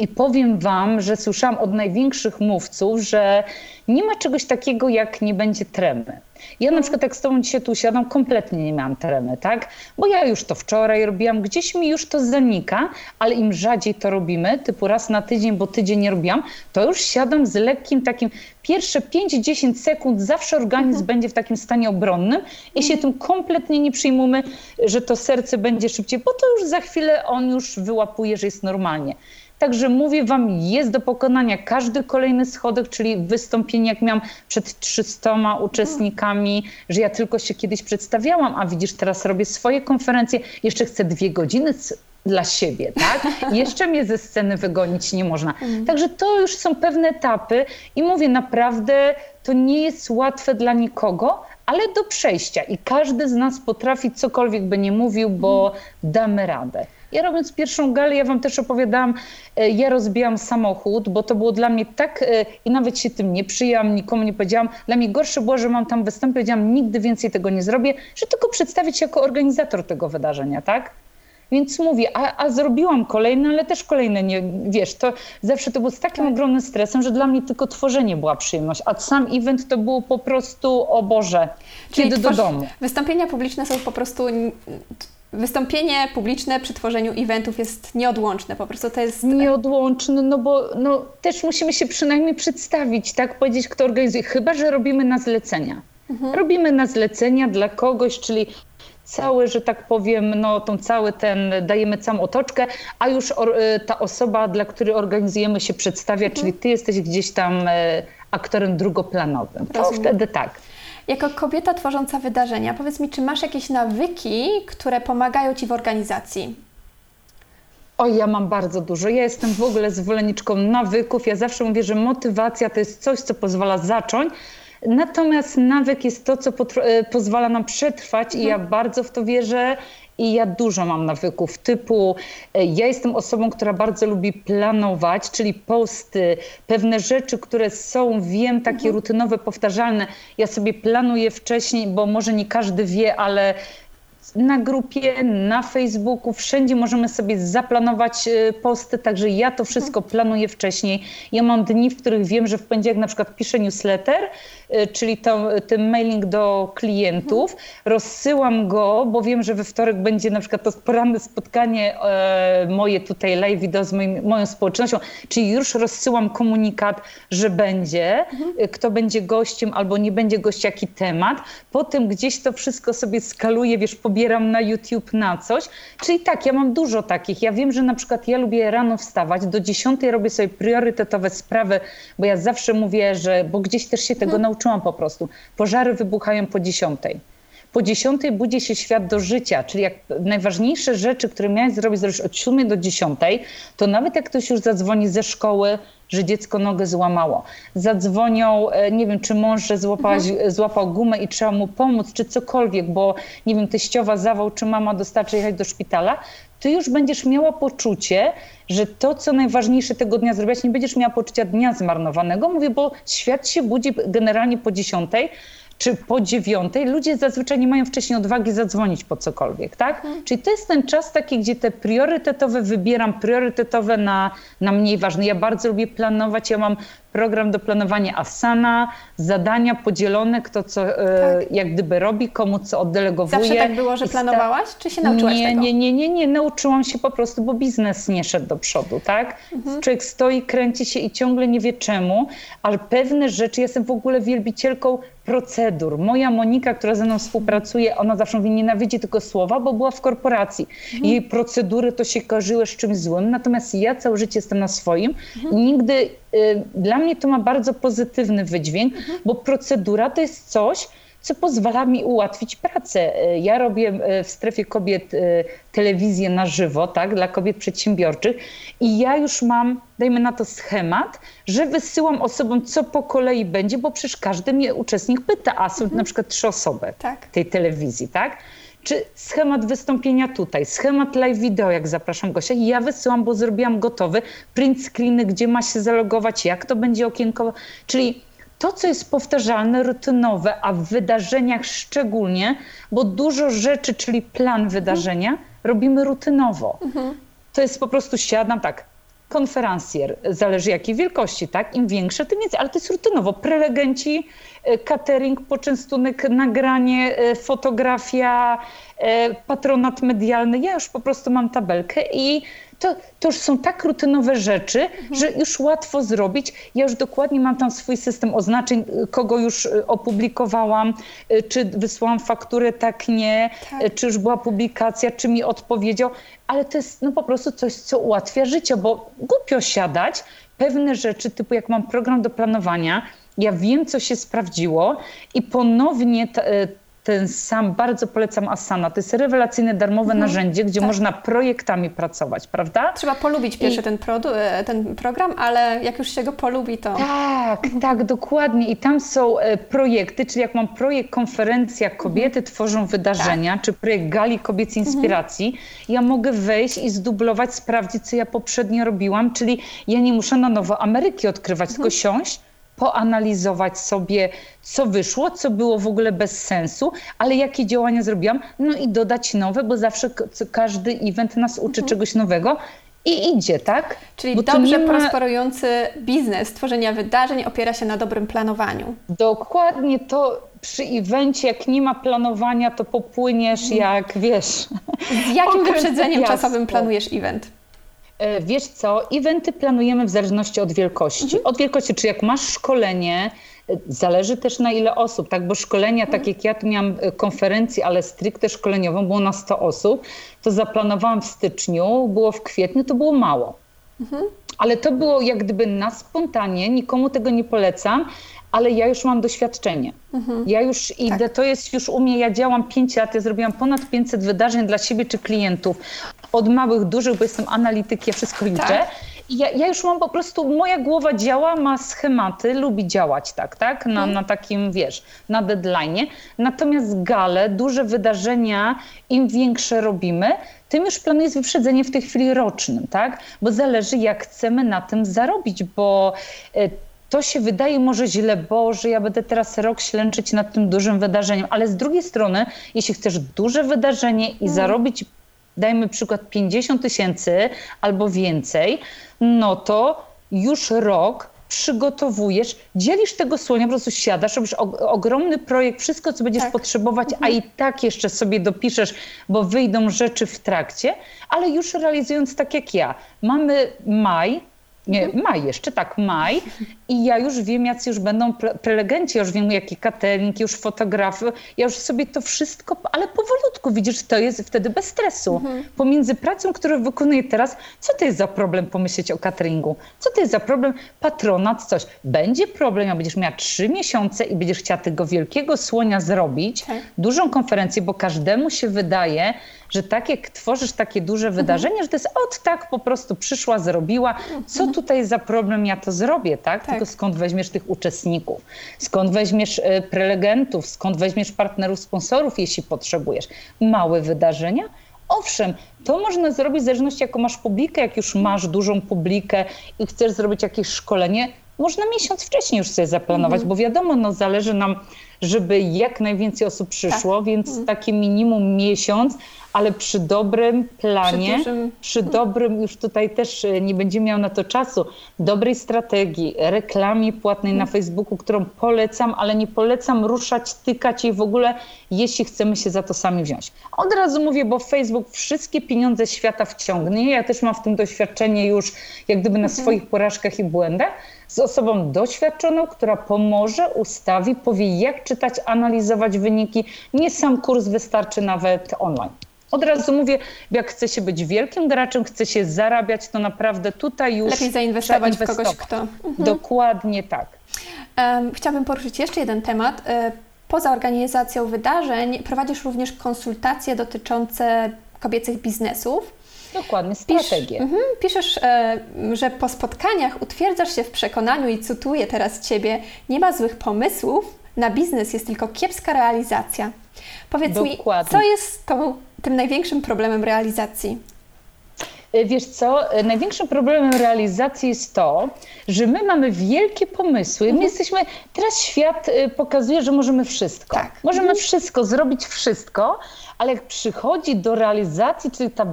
I powiem Wam, że słyszałam od największych mówców, że nie ma czegoś takiego, jak nie będzie tremy. Ja na przykład jak z tobą dzisiaj tu siadam, kompletnie nie miałam tremy, tak? Bo ja już to wczoraj robiłam, gdzieś mi już to zanika, ale im rzadziej to robimy, typu raz na tydzień, bo tydzień nie robiłam, to już siadam z lekkim takim, pierwsze 5-10 sekund zawsze organizm mhm. będzie w takim stanie obronnym i się tym kompletnie nie przyjmujmy, że to serce będzie szybciej, bo to już za chwilę on już wyłapuje, że jest normalnie. Także mówię Wam, jest do pokonania każdy kolejny schodek, czyli wystąpienie, jak miałam przed 300 uczestnikami, że ja tylko się kiedyś przedstawiałam, a widzisz, teraz robię swoje konferencje, jeszcze chcę dwie godziny dla siebie, tak? Jeszcze mnie ze sceny wygonić nie można. Mhm. Także to już są pewne etapy i mówię, naprawdę to nie jest łatwe dla nikogo, ale do przejścia i każdy z nas potrafi cokolwiek by nie mówił, bo mhm. damy radę. Ja robiąc pierwszą galę, ja wam też opowiadałam, e, ja rozbijam samochód, bo to było dla mnie tak, e, i nawet się tym nie przyjęłam, nikomu nie powiedziałam. Dla mnie gorsze było, że mam tam występ, powiedziałam, nigdy więcej tego nie zrobię, że tylko przedstawić się jako organizator tego wydarzenia, tak? Więc mówię, a, a, zrobiłam kolejne, ale też kolejne, nie, wiesz, to zawsze to było z takim tak. ogromnym stresem, że dla mnie tylko tworzenie była przyjemność, a sam event to było po prostu, o Boże, Czyli kiedy do domu. Wystąpienia publiczne są po prostu wystąpienie publiczne przy tworzeniu eventów jest nieodłączne, po prostu to jest... Nieodłączne, no bo no, też musimy się przynajmniej przedstawić, tak, powiedzieć, kto organizuje, chyba, że robimy na zlecenia. Mhm. Robimy na zlecenia dla kogoś, czyli cały, że tak powiem, no tą cały ten, dajemy całą otoczkę, a już or, y, ta osoba, dla której organizujemy się przedstawia, mhm. czyli ty jesteś gdzieś tam e, aktorem drugoplanowym. To Rozumiem. wtedy tak. Jako kobieta tworząca wydarzenia, powiedz mi, czy masz jakieś nawyki, które pomagają Ci w organizacji? Oj, ja mam bardzo dużo. Ja jestem w ogóle zwolenniczką nawyków. Ja zawsze mówię, że motywacja to jest coś, co pozwala zacząć, Natomiast nawyk jest to, co e, pozwala nam przetrwać i ja mhm. bardzo w to wierzę i ja dużo mam nawyków typu, e, ja jestem osobą, która bardzo lubi planować, czyli posty, pewne rzeczy, które są, wiem, takie mhm. rutynowe, powtarzalne. Ja sobie planuję wcześniej, bo może nie każdy wie, ale na grupie, na Facebooku, wszędzie możemy sobie zaplanować e, posty, także ja to wszystko planuję wcześniej. Ja mam dni, w których wiem, że w poniedziałek na przykład piszę newsletter, e, czyli to, ten mailing do klientów, rozsyłam go, bo wiem, że we wtorek będzie na przykład to poranne spotkanie e, moje tutaj live video z moim, moją społecznością, czyli już rozsyłam komunikat, że będzie, kto będzie gościem albo nie będzie gość, jaki temat. Potem gdzieś to wszystko sobie skaluję, wiesz, pobieram na YouTube na coś. Czyli tak, ja mam dużo takich. Ja wiem, że na przykład ja lubię rano wstawać, do 10 robię sobie priorytetowe sprawy, bo ja zawsze mówię, że, bo gdzieś też się tego hmm. nauczyłam po prostu. Pożary wybuchają po 10 po 10 budzi się świat do życia, czyli jak najważniejsze rzeczy, które miałeś zrobić, zrobisz od 7 do 10, to nawet jak ktoś już zadzwoni ze szkoły, że dziecko nogę złamało. Zadzwonią, e, nie wiem, czy mąż że złapałaś, mhm. złapał gumę i trzeba mu pomóc, czy cokolwiek, bo nie wiem, teściowa zawał, czy mama dostarczy jechać do szpitala, ty już będziesz miała poczucie, że to, co najważniejsze tego dnia zrobiłaś, nie będziesz miała poczucia dnia zmarnowanego. Mówię, bo świat się budzi generalnie po dziesiątej, czy po dziewiątej, ludzie zazwyczaj nie mają wcześniej odwagi zadzwonić po cokolwiek, tak? Mhm. Czyli to jest ten czas taki, gdzie te priorytetowe wybieram, priorytetowe na, na mniej ważne. Ja bardzo lubię planować, ja mam program do planowania Asana, zadania podzielone, kto co e, tak. jak gdyby robi, komu co oddelegowuje. Zawsze tak było, że planowałaś, czy się nauczyłaś nie, tego? Nie, nie, nie, nie, nauczyłam się po prostu, bo biznes nie szedł do przodu, tak? Mhm. Człowiek stoi, kręci się i ciągle nie wie czemu, ale pewne rzeczy, ja jestem w ogóle wielbicielką procedur. Moja Monika, która ze mną współpracuje, ona zawsze mówi, nienawidzi tylko słowa, bo była w korporacji. Mhm. Jej procedury to się kojarzyły z czymś złym, natomiast ja całe życie jestem na swoim mhm. i nigdy, dla mnie to ma bardzo pozytywny wydźwięk, mhm. bo procedura to jest coś, co pozwala mi ułatwić pracę. E, ja robię e, w strefie kobiet telewizję na żywo, tak, dla kobiet przedsiębiorczych i ja już mam, dajmy na to schemat, że wysyłam osobom, co po kolei będzie, bo przecież każdy mnie uczestnik pyta, a są mhm. na przykład trzy osoby tak. tej telewizji, tak? Czy schemat wystąpienia tutaj, schemat live video, jak zapraszam gościa, ja wysyłam, bo zrobiłam gotowy print screeny, gdzie ma się zalogować, jak to będzie okienko, czyli to, co jest powtarzalne, rutynowe, a w wydarzeniach szczególnie, bo dużo rzeczy, czyli plan wydarzenia, mhm. robimy rutynowo. Mhm. To jest po prostu siadam tak, konferencjer, zależy jakiej wielkości, tak? Im większe, tym więcej, ale to jest rutynowo. Prelegenci, e, catering, poczęstunek, nagranie, e, fotografia, e, patronat medialny. Ja już po prostu mam tabelkę i to, to już są tak rutynowe rzeczy, mhm. że już łatwo zrobić. Ja już dokładnie mam tam swój system oznaczeń, kogo już y, opublikowałam, y, czy wysłałam fakturę, tak nie, tak. Y, czy już była publikacja, czy mi odpowiedział, ale to jest no, po prostu coś, co ułatwia życie, bo głupio siadać, pewne rzeczy, typu jak mam program do planowania, ja wiem, co się sprawdziło i ponownie ten sam, bardzo polecam Asana. To jest rewelacyjne, darmowe mhm. narzędzie, gdzie tak. można projektami pracować, prawda? Trzeba polubić pierwszy I... ten, e, ten program, ale jak już się go polubi, to... Tak, tak, dokładnie. I tam są e, projekty, czyli jak mam projekt konferencja Kobiety tworzą wydarzenia, tak. czy projekt Gali Kobiecej mhm. Inspiracji, mhm. ja mogę wejść i zdublować, sprawdzić, co ja poprzednio robiłam, czyli ja nie muszę na nowo Ameryki odkrywać, mhm. tylko siąść, poanalizować sobie, co wyszło, co było w ogóle bez sensu, ale jakie działania zrobiłam, no i dodać nowe, bo zawsze każdy event nas uczy mhm. czegoś nowego. I idzie, tak? Czyli Bo dobrze ma... prosperujący biznes tworzenia wydarzeń opiera się na dobrym planowaniu. Dokładnie to przy evencie, jak nie ma planowania, to popłyniesz mhm. jak wiesz. Z jakim wyprzedzeniem czasowym planujesz event? E, wiesz co, eventy planujemy w zależności od wielkości. Mhm. Od wielkości, czy jak masz szkolenie, e, zależy też na ile osób, tak? Bo szkolenia, tak mhm. tak jak ja tu miałam e, konferencję, ale stricte szkoleniową, było na 100 osób, to zaplanowałam w styczniu, było w kwietniu, to było mało. Mhm. Ale to było jak gdyby na spontanie, nikomu tego nie polecam, ale ja już mam doświadczenie. Mhm. Ja już idę, tak. to jest już u mnie, ja działam 5 lat, ja zrobiłam ponad 500 wydarzeń dla siebie czy klientów od małych, dużych, bo jestem analitykiem, ja wszystko liczę. Tak. ja, ja, już mam po prostu, moja głowa działa, ma schematy, lubi działać tak, tak? Na, mhm. na takim, wiesz, na deadline. Natomiast gale, duże wydarzenia, im większe robimy, tym już plan jest wyprzedzenie w tej chwili rocznym, tak? Bo zależy, jak chcemy na tym zarobić, bo e, to się wydaje może źle, Boże, ja będę teraz rok ślęczyć nad tym dużym wydarzeniem, ale z drugiej strony, jeśli chcesz duże wydarzenie i mhm. zarobić dajmy przykład 50 tysięcy albo więcej, no to już rok przygotowujesz, dzielisz tego słonia, po prostu siadasz, robisz ogromny projekt, wszystko, co będziesz tak. potrzebować, a i tak jeszcze sobie dopiszesz, bo wyjdą rzeczy w trakcie, ale już realizując tak jak ja. Mamy maj, nie, maj jeszcze, tak, maj. I ja już wiem, jacy już będą prelegenci, ja już wiem, jakie catering, już fotografy. Ja już sobie to wszystko, ale powolutku, widzisz, to jest wtedy bez stresu. Mhm. Pomiędzy pracą, którą wykonuję teraz, co to jest za problem pomyśleć o cateringu? Co to jest za problem? Patronat, coś. Będzie problem, jak będziesz miała trzy miesiące i będziesz chciała tego wielkiego słonia zrobić, tak. dużą konferencję, bo każdemu się wydaje, że tak jak tworzysz takie duże mhm. wydarzenie, że to jest od tak po prostu przyszła, zrobiła. Co mhm. tutaj za problem, ja to zrobię, tak? tak? Tylko skąd weźmiesz tych uczestników? Skąd weźmiesz e, prelegentów? Skąd weźmiesz partnerów, sponsorów, jeśli potrzebujesz? Małe wydarzenia? Owszem, to można zrobić w zależności jaką masz publikę, jak już masz dużą publikę i chcesz zrobić jakieś szkolenie, można miesiąc wcześniej już sobie zaplanować, mhm. bo wiadomo, no zależy nam, żeby jak najwięcej osób przyszło, tak. więc mhm. takie minimum miesiąc, ale przy dobrym planie, przy, dużym... przy dobrym, już tutaj też e, nie będzie miał na to czasu, dobrej strategii, reklamie płatnej na mhm. Facebooku, którą polecam, ale nie polecam ruszać, tykać jej w ogóle, jeśli chcemy się za to sami wziąć. Od razu mówię, bo Facebook wszystkie pieniądze świata wciągnie. Ja też mam w tym doświadczenie już jak gdyby na mhm. swoich porażkach i błędach z osobą doświadczoną, która pomoże, ustawi, powie jak czytać, analizować wyniki. Nie sam kurs wystarczy nawet online. Od razu mówię, jak chce się być wielkim graczem, chce się zarabiać, to naprawdę tutaj już. Lepiej zainwestować w kogoś, kto. Mhm. Dokładnie tak. Um, chciałabym poruszyć jeszcze jeden temat. E, poza organizacją wydarzeń prowadzisz również konsultacje dotyczące kobiecych biznesów. Dokładnie, strategię. Pisz, mm, piszesz, e, że po spotkaniach utwierdzasz się w przekonaniu i cytuję teraz Ciebie, nie ma złych pomysłów, na biznes jest tylko kiepska realizacja. Powiedz Dokładnie. mi, co jest tą, tym największym problemem realizacji? E, wiesz co, e, największym problemem realizacji jest to, że my mamy wielkie pomysły. My mhm. jesteśmy, teraz świat e, pokazuje, że możemy wszystko. Tak. Możemy mhm. wszystko, zrobić wszystko, ale jak przychodzi do realizacji, czyli ta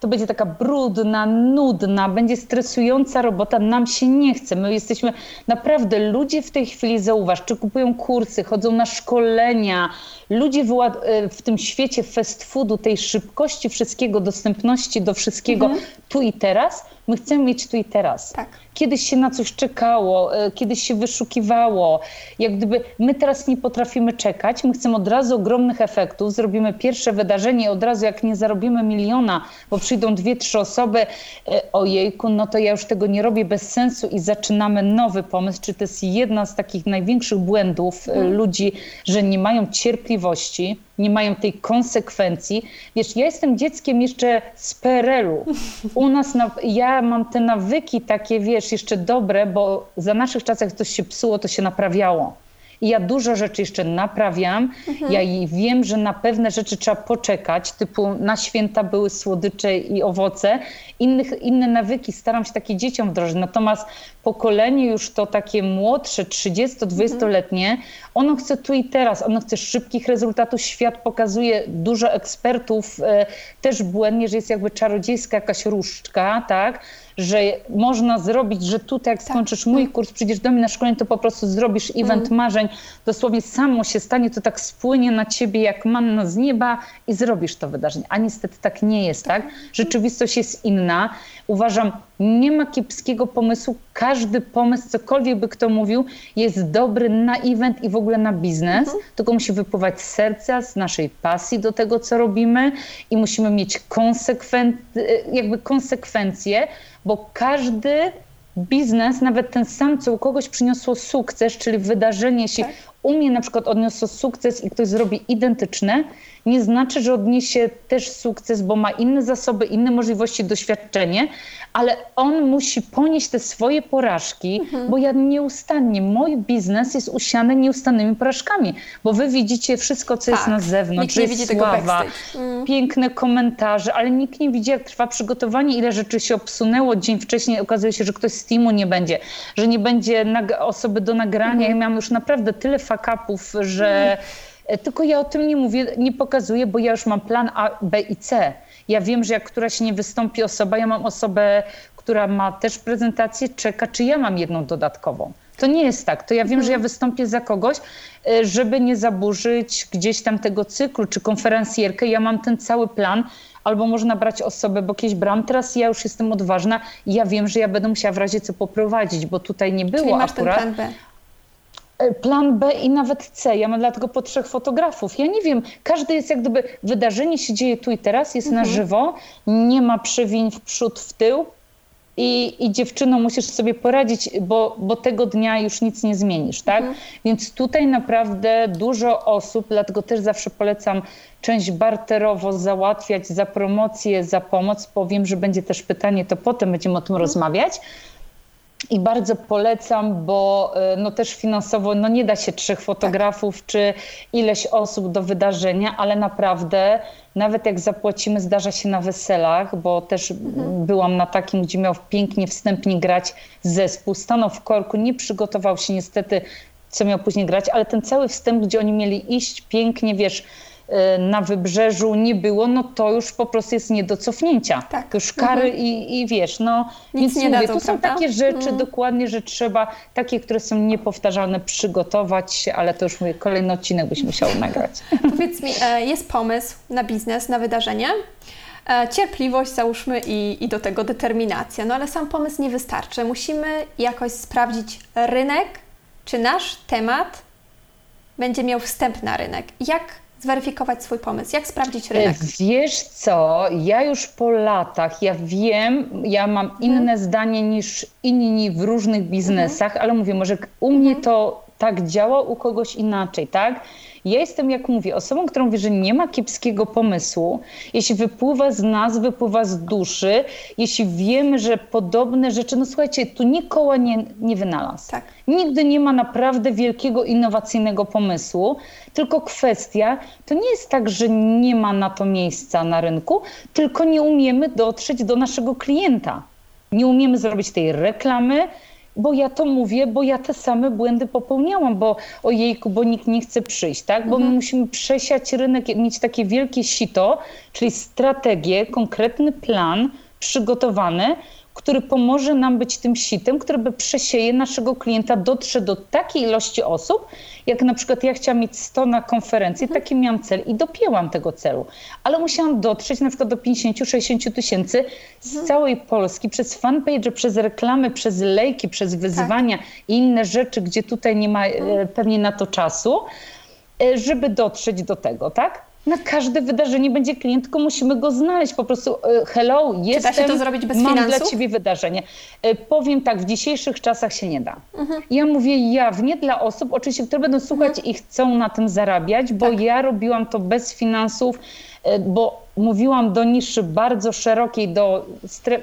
to będzie taka brudna, nudna, będzie stresująca robota, nam się nie chce. My jesteśmy naprawdę, ludzie w tej chwili, zauważ, czy kupują kursy, chodzą na szkolenia, ludzie e, w tym świecie fast foodu, tej szybkości wszystkiego, dostępności do wszystkiego mhm. tu i teraz, my chcemy mieć tu i teraz. Tak. Kiedyś się na coś czekało, e, kiedyś się wyszukiwało. Jak gdyby my teraz nie potrafimy czekać, my chcemy od razu ogromnych efektów, zrobimy pierwsze wydarzenie, od razu jak nie zarobimy miliona, bo przyjdą dwie, trzy osoby, e, ojejku, no to ja już tego nie robię bez sensu i zaczynamy nowy pomysł. Czy to jest jedna z takich największych błędów hmm. ludzi, że nie mają cierpliwości, nie mają tej konsekwencji. Wiesz, ja jestem dzieckiem jeszcze z PRL-u. U nas, na, ja mam te nawyki takie, wiesz, jeszcze dobre, bo za naszych czasach coś się psuło, to się naprawiało. I ja dużo rzeczy jeszcze naprawiam. Mhm. Ja i wiem, że na pewne rzeczy trzeba poczekać, typu na święta były słodycze i owoce. Innych, inne nawyki staram się takie dzieciom wdrożyć. Natomiast pokolenie już to takie młodsze, 30-20-letnie, mhm. ono chce tu i teraz, ono chce szybkich rezultatów. Świat pokazuje dużo ekspertów, e, też błędnie, że jest jakby czarodziejska jakaś różdżka, tak? że można zrobić, że tutaj jak tak. skończysz mój kurs, przyjdziesz do mnie na szkolenie, to po prostu zrobisz event mm. marzeń, dosłownie samo się stanie, to tak spłynie na ciebie jak manna z nieba i zrobisz to wydarzenie. A niestety tak nie jest, tak? Rzeczywistość jest inna. Uważam, nie ma kiepskiego pomysłu. Każdy pomysł, cokolwiek by kto mówił, jest dobry na event i w ogóle na biznes. Mhm. Tylko musi wypływać z serca, z naszej pasji do tego, co robimy i musimy mieć konsekwen jakby konsekwencje, bo każdy biznes, nawet ten sam, co u kogoś przyniosło sukces, czyli wydarzenie się, tak. U mnie na przykład odniosło sukces i ktoś zrobi identyczne, nie znaczy, że odniesie też sukces, bo ma inne zasoby, inne możliwości, doświadczenie, ale on musi ponieść te swoje porażki, mhm. bo ja nieustannie, mój biznes jest usiany nieustannymi porażkami, bo wy widzicie wszystko, co tak. jest na zewnątrz, nikt nie widzi sława, mm. piękne komentarze, ale nikt nie widzi, jak trwa przygotowanie, ile rzeczy się obsunęło dzień wcześniej, okazuje się, że ktoś z teamu nie będzie, że nie będzie osoby do nagrania. Mhm. Ja miałam już naprawdę tyle fakapów, że... Tylko ja o tym nie mówię, nie pokazuję, bo ja już mam plan A, B i C. Ja wiem, że jak któraś nie wystąpi osoba, ja mam osobę, która ma też prezentację, czeka, czy ja mam jedną dodatkową. To nie jest tak. To ja wiem, że ja mhm. wystąpię za kogoś, e, żeby nie zaburzyć gdzieś tam tego cyklu, czy konferencjerkę. Ja mam ten cały plan, albo można brać osobę, bo kiedyś brałam, teraz ja już jestem odważna i ja wiem, że ja będę musiała w razie co poprowadzić, bo tutaj nie było Czyli masz akurat. Ten plan B. E, plan B i nawet C. Ja mam dlatego po trzech fotografów. Ja nie wiem, każdy jest jak gdyby, wydarzenie się dzieje tu i teraz, jest mhm. na żywo, nie ma przewiń w przód, w tył i, i dziewczyno musisz sobie poradzić, bo, bo tego dnia już nic nie zmienisz, tak? Mhm. Więc tutaj naprawdę dużo osób, dlatego też zawsze polecam część barterowo załatwiać za promocję, za pomoc. Powiem, że będzie też pytanie, to potem będziemy o tym mhm. rozmawiać i bardzo polecam, bo e, no też finansowo no nie da się trzech fotografów tak. czy ileś osób do wydarzenia, ale naprawdę nawet jak zapłacimy, zdarza się na weselach, bo też mhm. byłam na takim, gdzie miał pięknie wstępnie grać zespół, stanął w korku, nie przygotował się niestety, co miał później grać, ale ten cały wstęp, gdzie oni mieli iść pięknie, wiesz, na wybrzeżu nie było, no to już po prostu jest nie do cofnięcia. Tak. Już kary mhm. i, i wiesz, no Nic więc nie mówię, dadzą, to są prawda? takie rzeczy mhm. dokładnie, że trzeba takie, które są niepowtarzalne, przygotować ale to już mówię, kolejny odcinek byś musiał nagrać. Powiedz mi, e, jest pomysł na biznes, na wydarzenie, e, cierpliwość załóżmy i, i do tego determinacja, no ale sam pomysł nie wystarczy. Musimy jakoś sprawdzić rynek, czy nasz temat będzie miał wstęp na rynek. Jak zweryfikować swój pomysł? Jak sprawdzić rynek? Wiesz co, ja już po latach, ja wiem, ja mam mhm. inne zdanie niż inni w różnych biznesach, mhm. ale mówię, może u mnie mhm. to tak działa, u kogoś inaczej, tak? Ja jestem, jak mówię, osobą, która mówi, że nie ma kiepskiego pomysłu. Jeśli wypływa z nas, wypływa z duszy, jeśli wiemy, że podobne rzeczy, no słuchajcie, tu nikogo nie, nie wynalazł. Tak. Nigdy nie ma naprawdę wielkiego, innowacyjnego pomysłu, tylko kwestia, to nie jest tak, że nie ma na to miejsca na rynku, tylko nie umiemy dotrzeć do naszego klienta. Nie umiemy zrobić tej reklamy, bo ja to mówię, bo ja te same błędy popełniałam, bo ojejku, bo nikt nie chce przyjść, tak? Bo mhm. my musimy przesiać rynek, mieć takie wielkie sito, czyli strategię, konkretny plan przygotowany, który pomoże nam być tym sitem, który by przesieje naszego klienta, dotrze do takiej ilości osób, jak na przykład ja chciałam mieć 100 na konferencji, mhm. taki miałam cel i dopięłam tego celu. Ale musiałam dotrzeć na przykład do 50-60 tysięcy z mhm. całej Polski przez fanpage, przez reklamy, przez lejki, przez wyzwania tak. i inne rzeczy, gdzie tutaj nie ma mhm. e, pewnie na to czasu, e, żeby dotrzeć do tego, tak? Na każde wydarzenie będzie klient, tylko musimy go znaleźć. Po prostu e, hello, jestem, Czy da się to zrobić bez mam finansów? dla ciebie wydarzenie. E, powiem tak, w dzisiejszych czasach się nie da. Mhm. Ja mówię jawnie dla osób, oczywiście, które będą słuchać mhm. i chcą na tym zarabiać, bo tak. ja robiłam to bez finansów, e, bo mówiłam do niszy bardzo szerokiej, do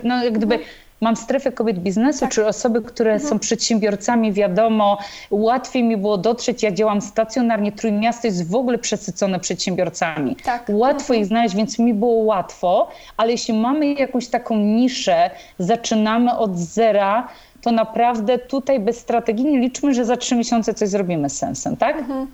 no, jak gdyby mhm Mam strefę kobiet biznesu, tak. czy osoby, które mhm. są przedsiębiorcami, wiadomo, łatwiej mi było dotrzeć. Ja działam stacjonarnie, Trójmiasto jest w ogóle przesycone przedsiębiorcami. Tak. Łatwo mhm. ich znaleźć, więc mi było łatwo, ale jeśli mamy jakąś taką niszę, zaczynamy od zera, to naprawdę tutaj bez strategii nie liczmy, że za trzy miesiące coś zrobimy z sensem, tak? Mhm.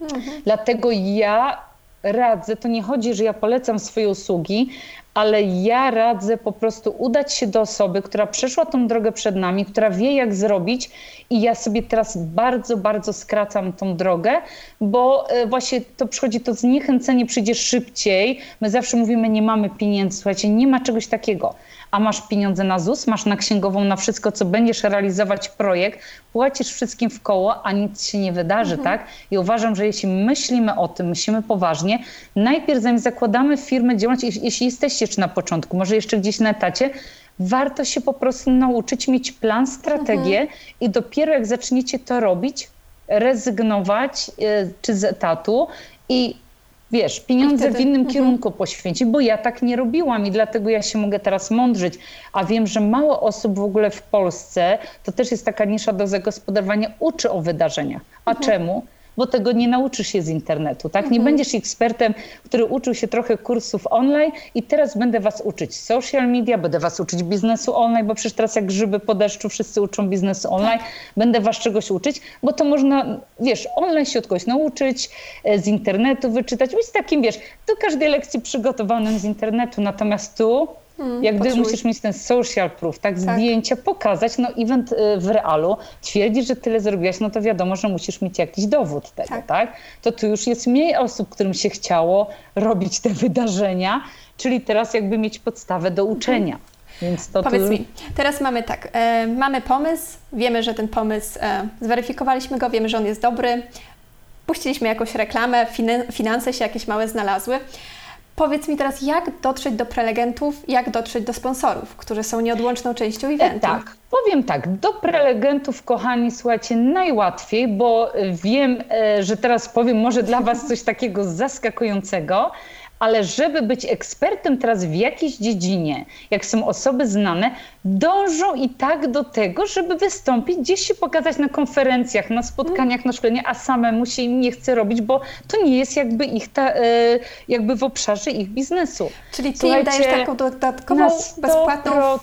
mhm. Dlatego ja radzę, to nie chodzi, że ja polecam swoje usługi, ale ja radzę po prostu udać się do osoby, która przeszła tą drogę przed nami, która wie, jak zrobić, i ja sobie teraz bardzo, bardzo skracam tą drogę, bo e, właśnie to przychodzi to zniechęcenie, przyjdzie szybciej. My zawsze mówimy, nie mamy pieniędzy. Słuchajcie, nie ma czegoś takiego a masz pieniądze na ZUS, masz na księgową na wszystko, co będziesz realizować projekt, płacisz wszystkim w koło, a nic się nie wydarzy, mhm. tak? I uważam, że jeśli myślimy o tym, myślimy poważnie, najpierw zanim zakładamy firmę działalność, jeśli jesteście jeszcze na początku, może jeszcze gdzieś na etacie, warto się po prostu nauczyć mieć plan, strategię mhm. i dopiero jak zaczniecie to robić, rezygnować czy z etatu i wiesz, pieniądze wtedy, w innym mhm. kierunku poświęcić, bo ja tak nie robiłam i dlatego ja się mogę teraz mądrzyć. A wiem, że mało osób w ogóle w Polsce, to też jest taka nisza do zagospodarowania, uczy o wydarzeniach. A mhm. czemu? Bo tego nie nauczysz się z internetu, tak? Nie mhm. będziesz ekspertem, który uczył się trochę kursów online i teraz będę was uczyć social media, będę was uczyć biznesu online, bo przecież teraz jak grzyby po deszczu wszyscy uczą biznesu online, tak. będę was czegoś uczyć, bo to można, wiesz, online się od kogoś nauczyć, e, z internetu wyczytać, być takim, wiesz, do każdej lekcji przygotowanym z internetu, natomiast tu Hmm, Jak gdy musisz mieć ten social proof, tak, tak, zdjęcia, pokazać, no event y, w realu, twierdzić, że tyle zrobiłaś, no to wiadomo, że musisz mieć jakiś dowód tego, tak. tak? To tu już jest mniej osób, którym się chciało robić te wydarzenia, czyli teraz jakby mieć podstawę do mhm. uczenia. Więc to Powiedz mi, teraz mamy tak, e, mamy pomysł, wiemy, że ten pomysł, e, zweryfikowaliśmy go, wiemy, że on jest dobry, puściliśmy jakąś reklamę, finanse się jakieś małe znalazły. Powiedz mi teraz, jak dotrzeć do prelegentów, jak dotrzeć do sponsorów, którzy są nieodłączną częścią eventu? Tak, powiem tak, do prelegentów, kochani, słuchajcie, najłatwiej, bo wiem, e, że teraz powiem może dla Was coś takiego zaskakującego, ale żeby być ekspertem teraz w jakiejś dziedzinie, jak są osoby znane, dążą i tak do tego, żeby wystąpić, gdzieś się pokazać na konferencjach, na spotkaniach, na szkoleniach, a samemu się im nie chce robić, bo to nie jest jakby ich ta, e, jakby w obszarze ich biznesu. Czyli ty im dajesz taką dodatkową, bezpłatną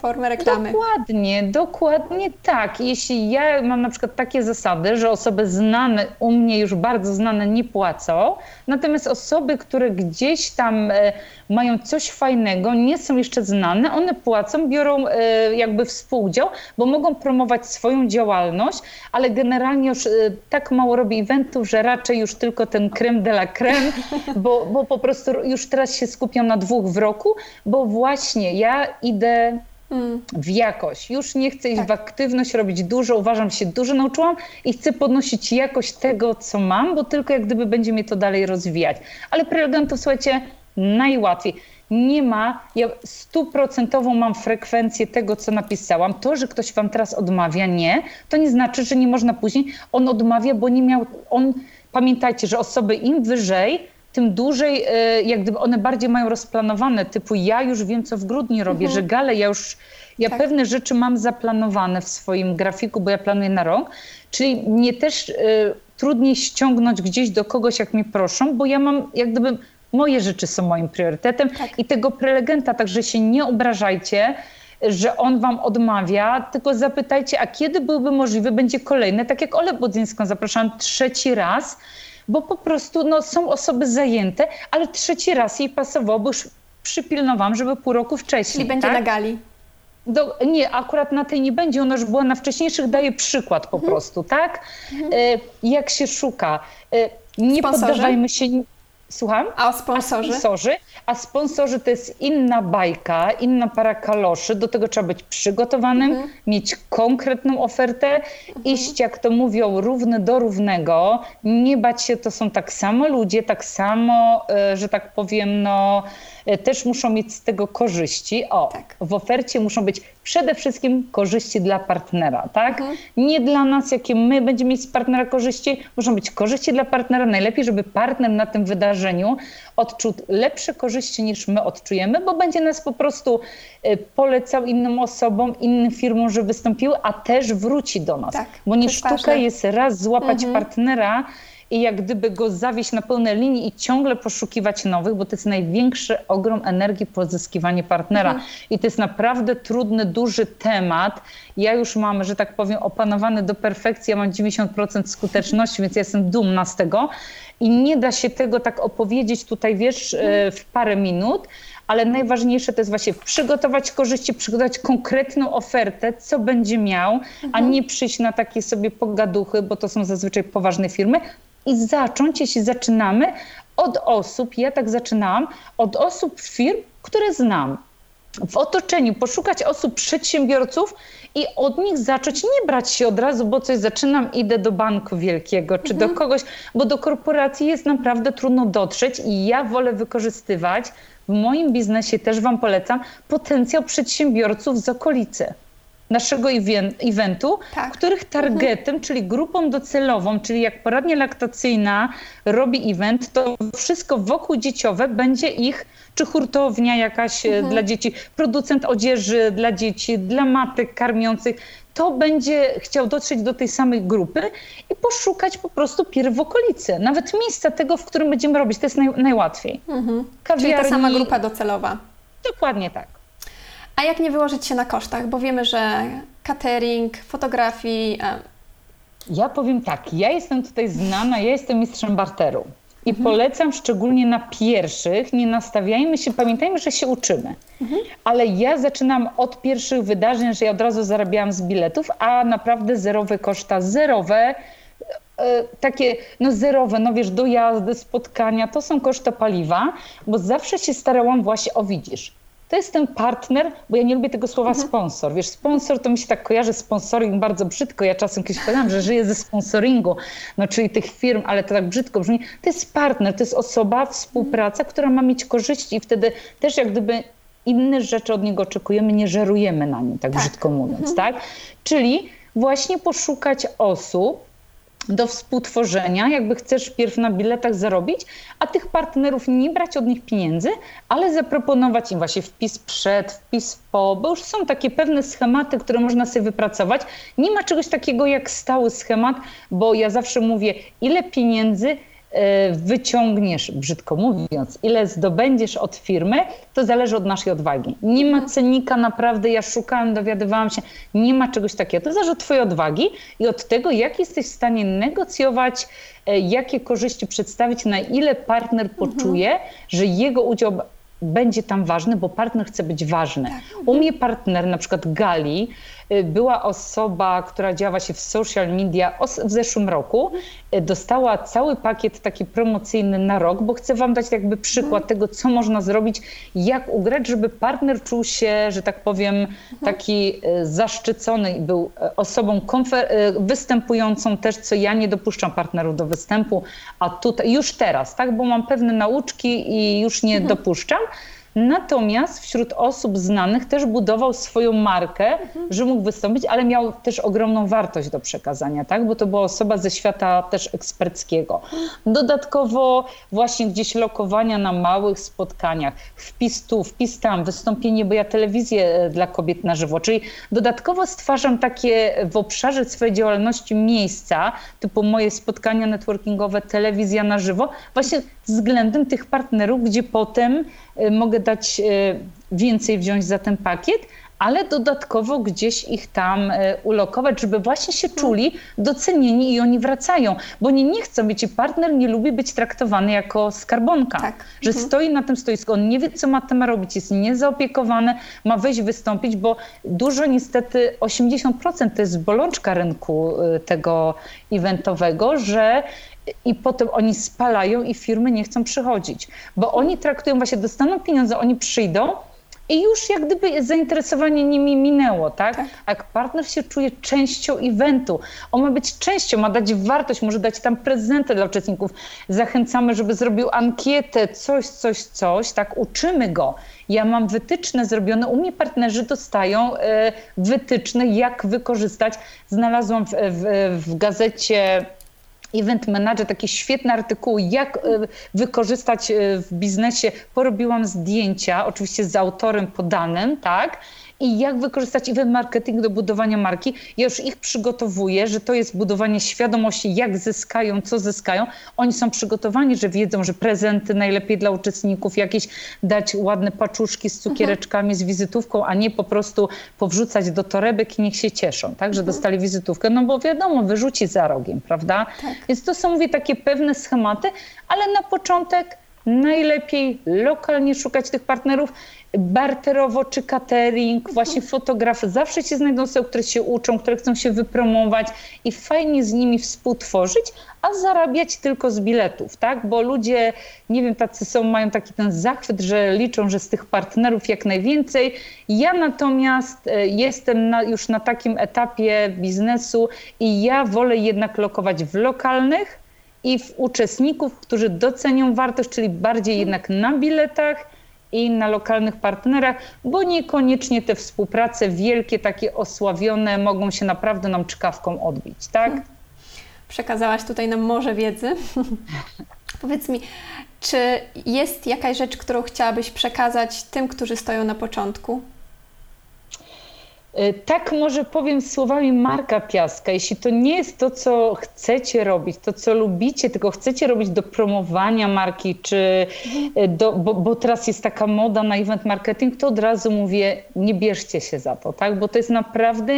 formę reklamy. Dokładnie, dokładnie tak. Jeśli ja mam na przykład takie zasady, że osoby znane, u mnie już bardzo znane nie płacą, natomiast osoby, które gdzieś tam e, mają coś fajnego, nie są jeszcze znane, one płacą, biorą e, jakby współudział, bo mogą promować swoją działalność, ale generalnie już e, tak mało robi eventów, że raczej już tylko ten creme de la creme, bo, bo po prostu już teraz się skupiam na dwóch w roku, bo właśnie ja idę w jakość. Już nie chcę iść tak. w aktywność, robić dużo, uważam, się dużo nauczyłam i chcę podnosić jakość tego, co mam, bo tylko jak gdyby będzie mnie to dalej rozwijać. Ale prelegentów, słuchajcie, najłatwiej. Nie ma, ja stuprocentową mam frekwencję tego, co napisałam. To, że ktoś wam teraz odmawia, nie, to nie znaczy, że nie można później. On odmawia, bo nie miał, on, pamiętajcie, że osoby im wyżej, tym dłużej, e, jak gdyby one bardziej mają rozplanowane, typu ja już wiem, co w grudniu robię, mhm. że gale ja już, ja tak. pewne rzeczy mam zaplanowane w swoim grafiku, bo ja planuję na rok, czyli mnie też y, trudniej ściągnąć gdzieś do kogoś, jak mnie proszą, bo ja mam jak gdyby moje rzeczy są moim priorytetem tak. i tego prelegenta, także się nie obrażajcie, że on wam odmawia, tylko zapytajcie, a kiedy byłby możliwy, będzie kolejny, tak jak Ole Budzyńską zapraszam trzeci raz, bo po prostu no, są osoby zajęte, ale trzeci raz jej pasowało, bo już przypilnowałam, żeby pół roku wcześniej. Czyli będzie tak? na gali. Do, nie, akurat na tej nie będzie, ona już była na wcześniejszych, daje przykład po mhm. prostu, tak? Mhm. E, jak się szuka. E, nie Sponsorzy? poddawajmy się Słucham? A sponsorzy? A sponsorzy, a sponsorzy to jest inna bajka, inna para kaloszy. Do tego trzeba być przygotowanym, mhm. mieć konkretną ofertę, mhm. iść, jak to mówią, równy do równego. Nie bać się, to są tak samo ludzie, tak samo, e, że tak powiem, no też muszą mieć z tego korzyści. O, tak. w ofercie muszą być przede wszystkim korzyści dla partnera, tak? Mhm. Nie dla nas, jakie my będziemy mieć z partnera korzyści, muszą być korzyści dla partnera. Najlepiej, żeby partner na tym wydarzeniu odczuł lepsze korzyści niż my odczujemy, bo będzie nas po prostu e, polecał innym osobom, innym firmom, że wystąpiły, a też wróci do nas. Tak, bo nie sztuka ważne. jest raz złapać mhm. partnera, i jak gdyby go zawieść na pełne linii i ciągle poszukiwać nowych, bo to jest największy ogrom energii pozyskiwanie partnera. Mhm. I to jest naprawdę trudny, duży temat. Ja już mam, że tak powiem, opanowany do perfekcji, ja mam 90% skuteczności, więc ja jestem dumna z tego. I nie da się tego tak opowiedzieć tutaj, wiesz, e, w parę minut, ale najważniejsze to jest właśnie przygotować korzyści, przygotować konkretną ofertę, co będzie miał, mhm. a nie przyjść na takie sobie pogaduchy, bo to są zazwyczaj poważne firmy, i zacząć, jeśli zaczynamy, od osób, ja tak zaczynałam, od osób firm, które znam. W otoczeniu poszukać osób, przedsiębiorców i od nich zacząć nie brać się od razu, bo coś zaczynam, idę do banku wielkiego czy mhm. do kogoś, bo do korporacji jest naprawdę trudno dotrzeć i ja wolę wykorzystywać w moim biznesie też Wam polecam potencjał przedsiębiorców z okolicy. Naszego eventu, tak. których targetem, mhm. czyli grupą docelową, czyli jak poradnia laktacyjna robi event, to wszystko wokół dzieciowe będzie ich, czy hurtownia jakaś e, mhm. dla dzieci, producent odzieży dla dzieci, dla matek karmiących, to będzie chciał dotrzeć do tej samej grupy i poszukać po prostu pier w okolicy. Nawet miejsca tego, w którym będziemy robić. To jest naj, najłatwiej. Mhm. Czyli ta sama grupa docelowa. Dokładnie tak. A jak nie wyłożyć się na kosztach? Bo wiemy, że catering, fotografii. Ja powiem tak, ja jestem tutaj znana, ja jestem mistrzem barteru. I mhm. polecam szczególnie na pierwszych, nie nastawiajmy się, pamiętajmy, że się uczymy. Mhm. Ale ja zaczynam od pierwszych wydarzeń, że ja od razu zarabiałam z biletów, a naprawdę zerowe koszta, zerowe, e, takie no zerowe, no wiesz, dojazdy, spotkania, to są koszta paliwa, bo zawsze się starałam właśnie, o widzisz, to jest ten partner, bo ja nie lubię tego słowa mhm. sponsor. Wiesz, sponsor to mi się tak kojarzy, sponsoring bardzo brzydko. Ja czasem kiedyś powiedziałam, że żyję ze sponsoringu, no czyli tych firm, ale to tak brzydko brzmi. To jest partner, to jest osoba, współpraca, która ma mieć korzyści i wtedy też jak gdyby inne rzeczy od niego oczekujemy, nie żerujemy na nim, tak, tak. brzydko mówiąc, mhm. tak? Czyli właśnie poszukać osób, do współtworzenia, jakby chcesz pierw na biletach zarobić, a tych partnerów nie brać od nich pieniędzy, ale zaproponować im właśnie wpis przed, wpis po, bo już są takie pewne schematy, które można sobie wypracować. Nie ma czegoś takiego jak stały schemat, bo ja zawsze mówię, ile pieniędzy wyciągniesz, brzydko mówiąc, ile zdobędziesz od firmy, to zależy od naszej odwagi. Nie ma cennika naprawdę, ja szukałam, dowiadywałam się, nie ma czegoś takiego. To zależy od twojej odwagi i od tego, jak jesteś w stanie negocjować, e, jakie korzyści przedstawić, na ile partner poczuje, mhm. że jego udział będzie tam ważny, bo partner chce być ważny. Tak. U mnie partner, na przykład Gali, y, była osoba, która działa się w social media w zeszłym roku. Y, dostała cały pakiet taki promocyjny na rok, bo chcę Wam dać jakby przykład mhm. tego, co można zrobić, jak ugrać, żeby partner czuł się, że tak powiem, mhm. taki y, zaszczycony i był osobą występującą też, co ja nie dopuszczam partnerów do występu, a tutaj już teraz, tak, bo mam pewne nauczki i już nie mhm. dopuszczam. Natomiast wśród osób znanych też budował swoją markę, mhm. że mógł wystąpić, ale miał też ogromną wartość do przekazania, tak? bo to była osoba ze świata też eksperckiego. Dodatkowo właśnie gdzieś lokowania na małych spotkaniach, wpis tu, wpis tam, wystąpienie, bo ja telewizję e, dla kobiet na żywo, czyli dodatkowo stwarzam takie w obszarze swojej działalności miejsca, typu moje spotkania networkingowe, telewizja na żywo, właśnie względem tych partnerów, gdzie potem mogę dać y, więcej wziąć za ten pakiet, ale dodatkowo gdzieś ich tam y, ulokować, żeby właśnie się czuli docenieni i oni wracają, bo oni nie chcą i partner nie lubi być traktowany jako skarbonka, tak. że mhm. stoi na tym stoisku, on nie wie co ma tam robić, jest niezaopiekowany, ma wejść, wystąpić, bo dużo niestety, 80% to jest bolączka rynku tego eventowego, że i potem oni spalają i firmy nie chcą przychodzić, bo oni traktują właśnie, dostaną pieniądze, oni przyjdą i już jak gdyby zainteresowanie nimi minęło, tak? tak? Jak partner się czuje częścią eventu, on ma być częścią, ma dać wartość, może dać tam prezenty dla uczestników. Zachęcamy, żeby zrobił ankietę, coś, coś, coś, tak? Uczymy go. Ja mam wytyczne zrobione, u mnie partnerzy dostają e, wytyczne, jak wykorzystać. Znalazłam w, w, w gazecie Event Manager, takie świetne artykuły, jak e, wykorzystać e, w biznesie. Porobiłam zdjęcia, oczywiście z autorem podanym, tak? I jak wykorzystać event marketing do budowania marki. Ja już ich przygotowuję, że to jest budowanie świadomości, jak zyskają, co zyskają. Oni są przygotowani, że wiedzą, że prezenty najlepiej dla uczestników, jakieś dać ładne paczuszki z cukiereczkami, z wizytówką, a nie po prostu powrzucać do torebek i niech się cieszą, tak, że mhm. dostali wizytówkę, no bo wiadomo, wyrzuci za rogiem, prawda? Tak. Więc to są, mówię, takie pewne schematy, ale na początek najlepiej lokalnie szukać tych partnerów barterowo czy catering, właśnie fotograf. Zawsze się znajdą osoby, które się uczą, które chcą się wypromować i fajnie z nimi współtworzyć, a zarabiać tylko z biletów, tak? Bo ludzie, nie wiem, tacy są, mają taki ten zachwyt, że liczą, że z tych partnerów jak najwięcej. Ja natomiast e, jestem na, już na takim etapie biznesu i ja wolę jednak lokować w lokalnych i w uczestników, którzy docenią wartość, czyli bardziej jednak na biletach i na lokalnych partnerach, bo niekoniecznie te współprace wielkie, takie osławione mogą się naprawdę nam czkawką odbić, tak? Hmm. Przekazałaś tutaj nam morze wiedzy. Powiedz mi, czy jest jakaś rzecz, którą chciałabyś przekazać tym, którzy stoją na początku? Y, tak może powiem słowami Marka Piaska, jeśli to nie jest to, co chcecie robić, to, co lubicie, tylko chcecie robić do promowania marki, czy y, do, bo, bo, teraz jest taka moda na event marketing, to od razu mówię, nie bierzcie się za to, tak? bo to jest naprawdę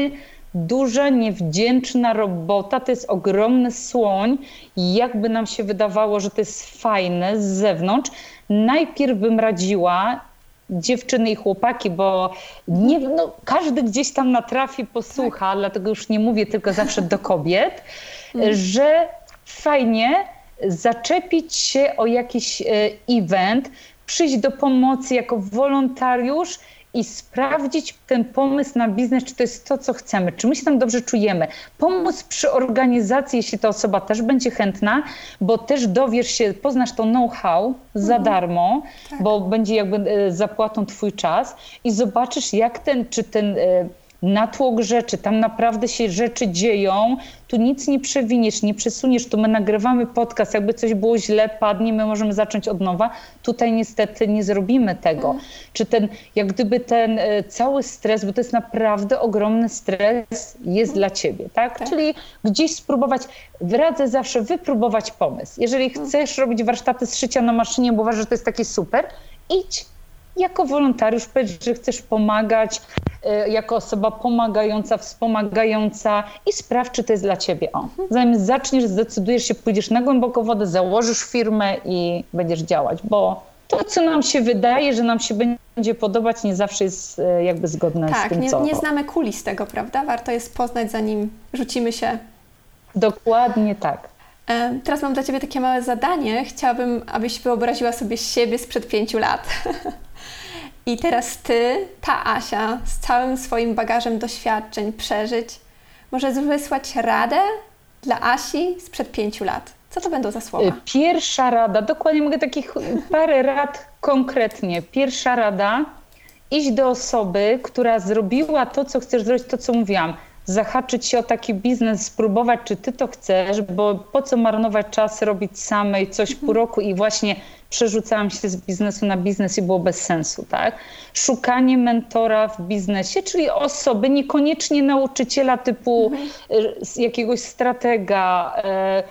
duża, niewdzięczna robota, to jest ogromny słoń jakby nam się wydawało, że to jest fajne z zewnątrz, najpierw bym radziła dziewczyny i chłopaki, bo nie, no, każdy gdzieś tam natrafi, posłucha, tak. dlatego już nie mówię tylko zawsze do kobiet, mm. że fajnie zaczepić się o jakiś e, event, przyjść do pomocy jako wolontariusz i sprawdzić ten pomysł na biznes, czy to jest to, co chcemy, czy my się tam dobrze czujemy. Pomóc przy organizacji, jeśli ta osoba też będzie chętna, bo też dowiesz się, poznasz to know-how za mhm. darmo, tak. bo będzie jakby e, zapłatą twój czas i zobaczysz, jak ten, czy ten e, natłok rzeczy, tam naprawdę się rzeczy dzieją, tu nic nie przewiniesz, nie przesuniesz, tu my nagrywamy podcast, jakby coś było źle, padnie, my możemy zacząć od nowa. Tutaj niestety nie zrobimy tego. Mm. Czy ten, jak gdyby ten e, cały stres, bo to jest naprawdę ogromny stres, jest mm. dla ciebie, tak? tak? Czyli gdzieś spróbować, radzę zawsze wypróbować pomysł. Jeżeli mm. chcesz robić warsztaty z szycia na maszynie, bo uważasz, że to jest takie super, idź jako wolontariusz, powiedz, że chcesz pomagać, jako osoba pomagająca, wspomagająca i sprawdź, czy to jest dla ciebie. O, zanim zaczniesz, zdecydujesz się, pójdziesz na głęboką wodę, założysz firmę i będziesz działać, bo to, co nam się wydaje, że nam się będzie podobać, nie zawsze jest e, jakby zgodne tak, z tym, nie, co... nie znamy kulis tego, prawda? Warto jest poznać, zanim rzucimy się. Dokładnie tak. E, teraz mam dla Ciebie takie małe zadanie. Chciałabym, abyś wyobraziła sobie siebie sprzed pięciu lat. I teraz ty, ta Asia, z całym swoim bagażem doświadczeń, przeżyć, możesz wysłać radę dla Asi sprzed pięciu lat. Co to będą za słowa? Y, pierwsza rada, dokładnie mogę takich parę rad konkretnie. Pierwsza rada, iść do osoby, która zrobiła to, co chcesz zrobić, to, co mówiłam zahaczyć się o taki biznes, spróbować, czy ty to chcesz, bo po co marnować czas, robić samej coś pół roku i właśnie przerzucałam się z biznesu na biznes i było bez sensu, tak? Szukanie mentora w biznesie, czyli osoby, niekoniecznie nauczyciela typu mhm. jakiegoś stratega, e,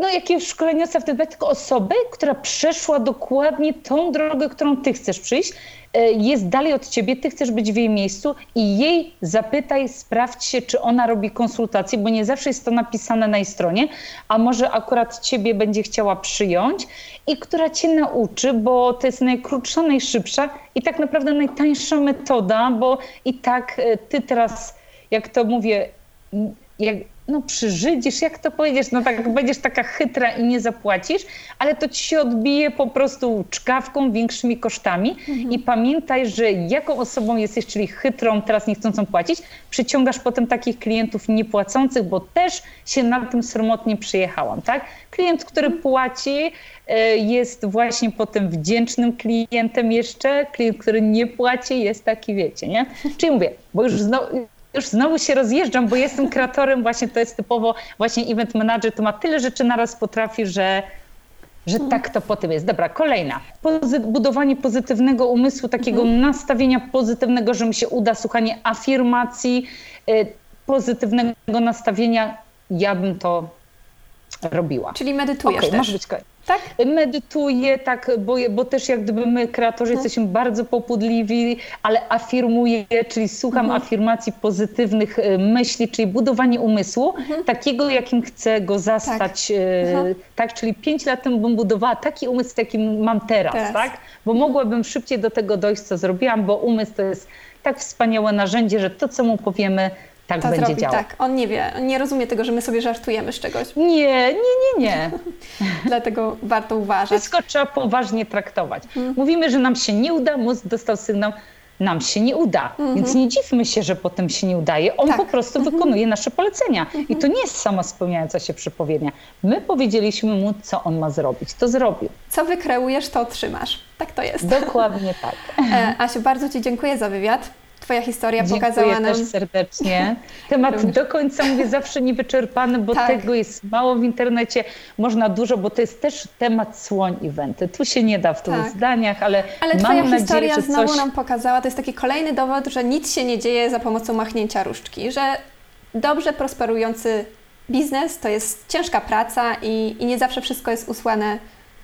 no, jakiegoś szkoleniowca w tym, tylko osoby, która przeszła dokładnie tą drogę, którą ty chcesz przyjść, jest dalej od ciebie, ty chcesz być w jej miejscu i jej zapytaj, sprawdź się, czy ona robi konsultacje, bo nie zawsze jest to napisane na jej stronie, a może akurat ciebie będzie chciała przyjąć i która cię nauczy, bo to jest najkrótsza, najszybsza i tak naprawdę najtańsza metoda, bo i tak e, ty teraz, jak to mówię, jak, no przyżydzisz, jak to powiedziesz, no tak będziesz taka chytra i nie zapłacisz, ale to ci się odbije po prostu czkawką, większymi kosztami mhm. i pamiętaj, że jaką osobą jesteś, czyli chytrą, teraz nie chcącą płacić, przyciągasz potem takich klientów niepłacących, bo też się na tym sromotnie przyjechałam, tak? Klient, który mhm. płaci, e, jest właśnie potem wdzięcznym klientem jeszcze, klient, który nie płaci jest taki, wiecie, nie? Czyli mówię, bo już znowu, już znowu się rozjeżdżam, bo jestem kreatorem, właśnie to jest typowo właśnie event manager, to ma tyle rzeczy naraz potrafi, że że mhm. tak to po tym jest. Dobra, kolejna. Pozy budowanie pozytywnego umysłu, takiego mhm. nastawienia pozytywnego, że mi się uda, słuchanie afirmacji, y, pozytywnego nastawienia. Ja bym to robiła. Czyli medytujesz okay, też. Może być tak? Medytuję, tak, bo, bo też jak gdyby my, kreatorzy, mhm. jesteśmy bardzo popudliwi, ale afirmuję, czyli słucham mhm. afirmacji pozytywnych y, myśli, czyli budowanie umysłu, mhm. takiego, jakim chcę go zastać. Tak. Y, tak, czyli pięć lat temu bym budowała taki umysł, jakim mam teraz, teraz. tak? Bo mogłabym szybciej do tego dojść, co zrobiłam, bo umysł to jest tak wspaniałe narzędzie, że to, co mu powiemy, tak to będzie działał. Tak, on nie wie, on nie rozumie tego, że my sobie żartujemy z czegoś. Nie, nie, nie, nie. Dlatego warto uważać. Wszystko trzeba poważnie traktować. Hmm. Mówimy, że nam się nie uda, mózg dostał sygnał, nam się nie uda. Mhm. Więc nie dziwmy się, że potem się nie udaje. On tak. po prostu mhm. wykonuje nasze polecenia. Mhm. I to nie jest sama spełniająca się przepowiednia. My powiedzieliśmy mu, co on ma zrobić. To zrobił. Co wykreujesz, to otrzymasz. Tak to jest. Dokładnie tak. E, Asiu, bardzo Ci dziękuję za wywiad. Twoja historia Dziękuję pokazała nam. też serdecznie. Temat do końca mówię zawsze niewyczerpany, bo tak. tego jest mało w internecie. Można dużo, bo to jest też temat słoń eventy. Tu się nie da w dwóch tak. zdaniach, ale. Ale mam Twoja nadzieję, historia że znowu coś... nam pokazała, to jest taki kolejny dowód, że nic się nie dzieje za pomocą machnięcia różdżki, że dobrze prosperujący biznes to jest ciężka praca i, i nie zawsze wszystko jest usłane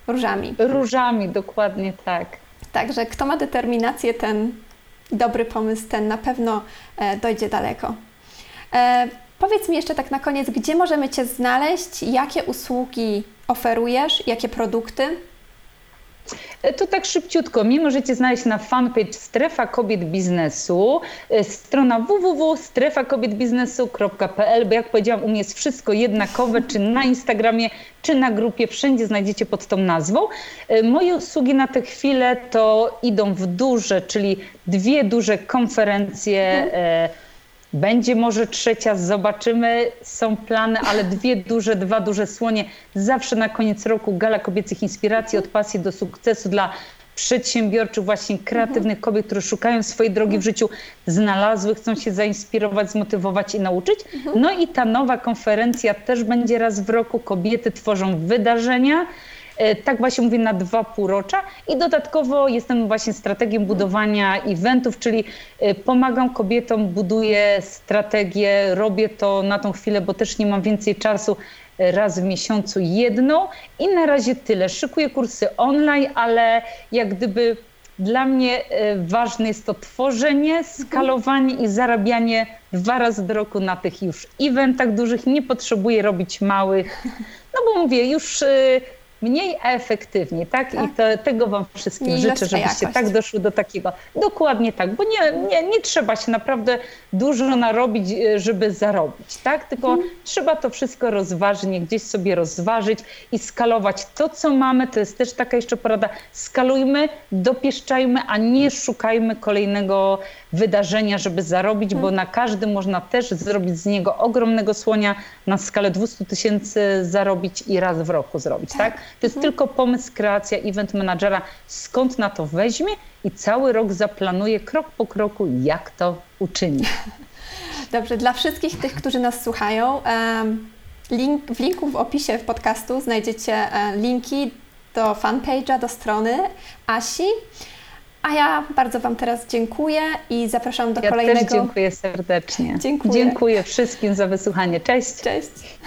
różami. Różami, dokładnie tak. Także kto ma determinację, ten dobry pomysł, ten na pewno e, dojdzie daleko. E, powiedz mi jeszcze tak na koniec, gdzie możemy Cię znaleźć, jakie usługi oferujesz, jakie produkty? E, to tak szybciutko. Mnie możecie znaleźć na fanpage Strefa Kobiet Biznesu, strona www.strefakobietbiznesu.pl, bo jak powiedziałam, u mnie jest wszystko jednakowe, czy na Instagramie, czy na grupie, wszędzie znajdziecie pod tą nazwą. E, moje usługi na tę chwilę to idą w duże, czyli dwie duże konferencje. Mhm. Będzie może trzecia, zobaczymy. Są plany, ale dwie duże, dwa duże słonie. Zawsze na koniec roku Gala Kobiecych Inspiracji od pasji do sukcesu dla przedsiębiorczych, właśnie kreatywnych kobiet, które szukają swojej drogi w życiu, znalazły, chcą się zainspirować, zmotywować i nauczyć. No i ta nowa konferencja też będzie raz w roku. Kobiety tworzą wydarzenia. E, tak właśnie mówię na dwa półrocza i dodatkowo jestem właśnie strategiem budowania eventów, czyli e, pomagam kobietom, buduję strategię, robię to na tą chwilę, bo też nie mam więcej czasu e, raz w miesiącu jedną i na razie tyle. Szykuję kursy online, ale jak gdyby dla mnie ważne jest to tworzenie, skalowanie i zarabianie dwa razy do roku na tych już eventach dużych. Nie potrzebuję robić małych, no bo mówię, już mniej, a efektywniej, tak? tak? I to, tego Wam wszystkim nie życzę, żebyście jakość. tak doszły do takiego. Dokładnie tak, bo nie, nie, nie trzeba się naprawdę dużo narobić, e, żeby zarobić, tak? Tylko hmm. trzeba to wszystko rozważnie gdzieś sobie rozważyć i skalować to, co mamy. To jest też taka jeszcze porada. Skalujmy, dopieszczajmy, a nie szukajmy kolejnego wydarzenia, żeby zarobić, hmm. bo na każdym można też zrobić z niego ogromnego słonia na skalę 200 tysięcy zarobić i raz w roku zrobić, tak? tak? To jest mhm. tylko pomysł, kreacja event managera, skąd na to weźmie i cały rok zaplanuje krok po kroku, jak to uczyni. Dobrze, dla wszystkich tych, którzy nas słuchają, link, w linku w opisie w podcastu znajdziecie e, linki do fanpage'a, do strony Asi. A ja bardzo Wam teraz dziękuję i zapraszam do ja kolejnego. Ja też dziękuję serdecznie. Dziękuję. Dziękuję wszystkim za wysłuchanie. Cześć. Cześć.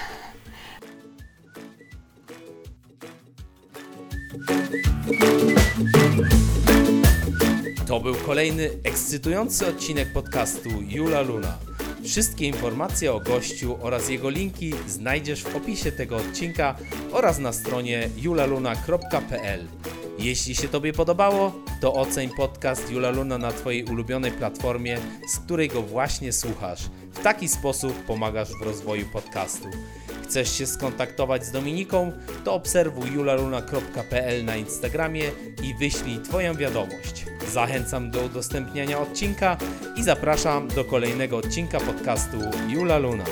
To był kolejny ekscytujący odcinek podcastu Jula Luna. Wszystkie informacje o gościu oraz jego linki znajdziesz w opisie tego odcinka oraz na stronie julaluna.pl. Jeśli się Tobie podobało, to oceń podcast Jula Luna na Twojej ulubionej platformie, z której go właśnie słuchasz. W taki sposób pomagasz w rozwoju podcastu. Chcesz się skontaktować z Dominiką? To obserwuj julaluna.pl na Instagramie i wyślij Twoją wiadomość. Zachęcam do udostępniania odcinka i zapraszam do kolejnego odcinka podcastu Jula Luna.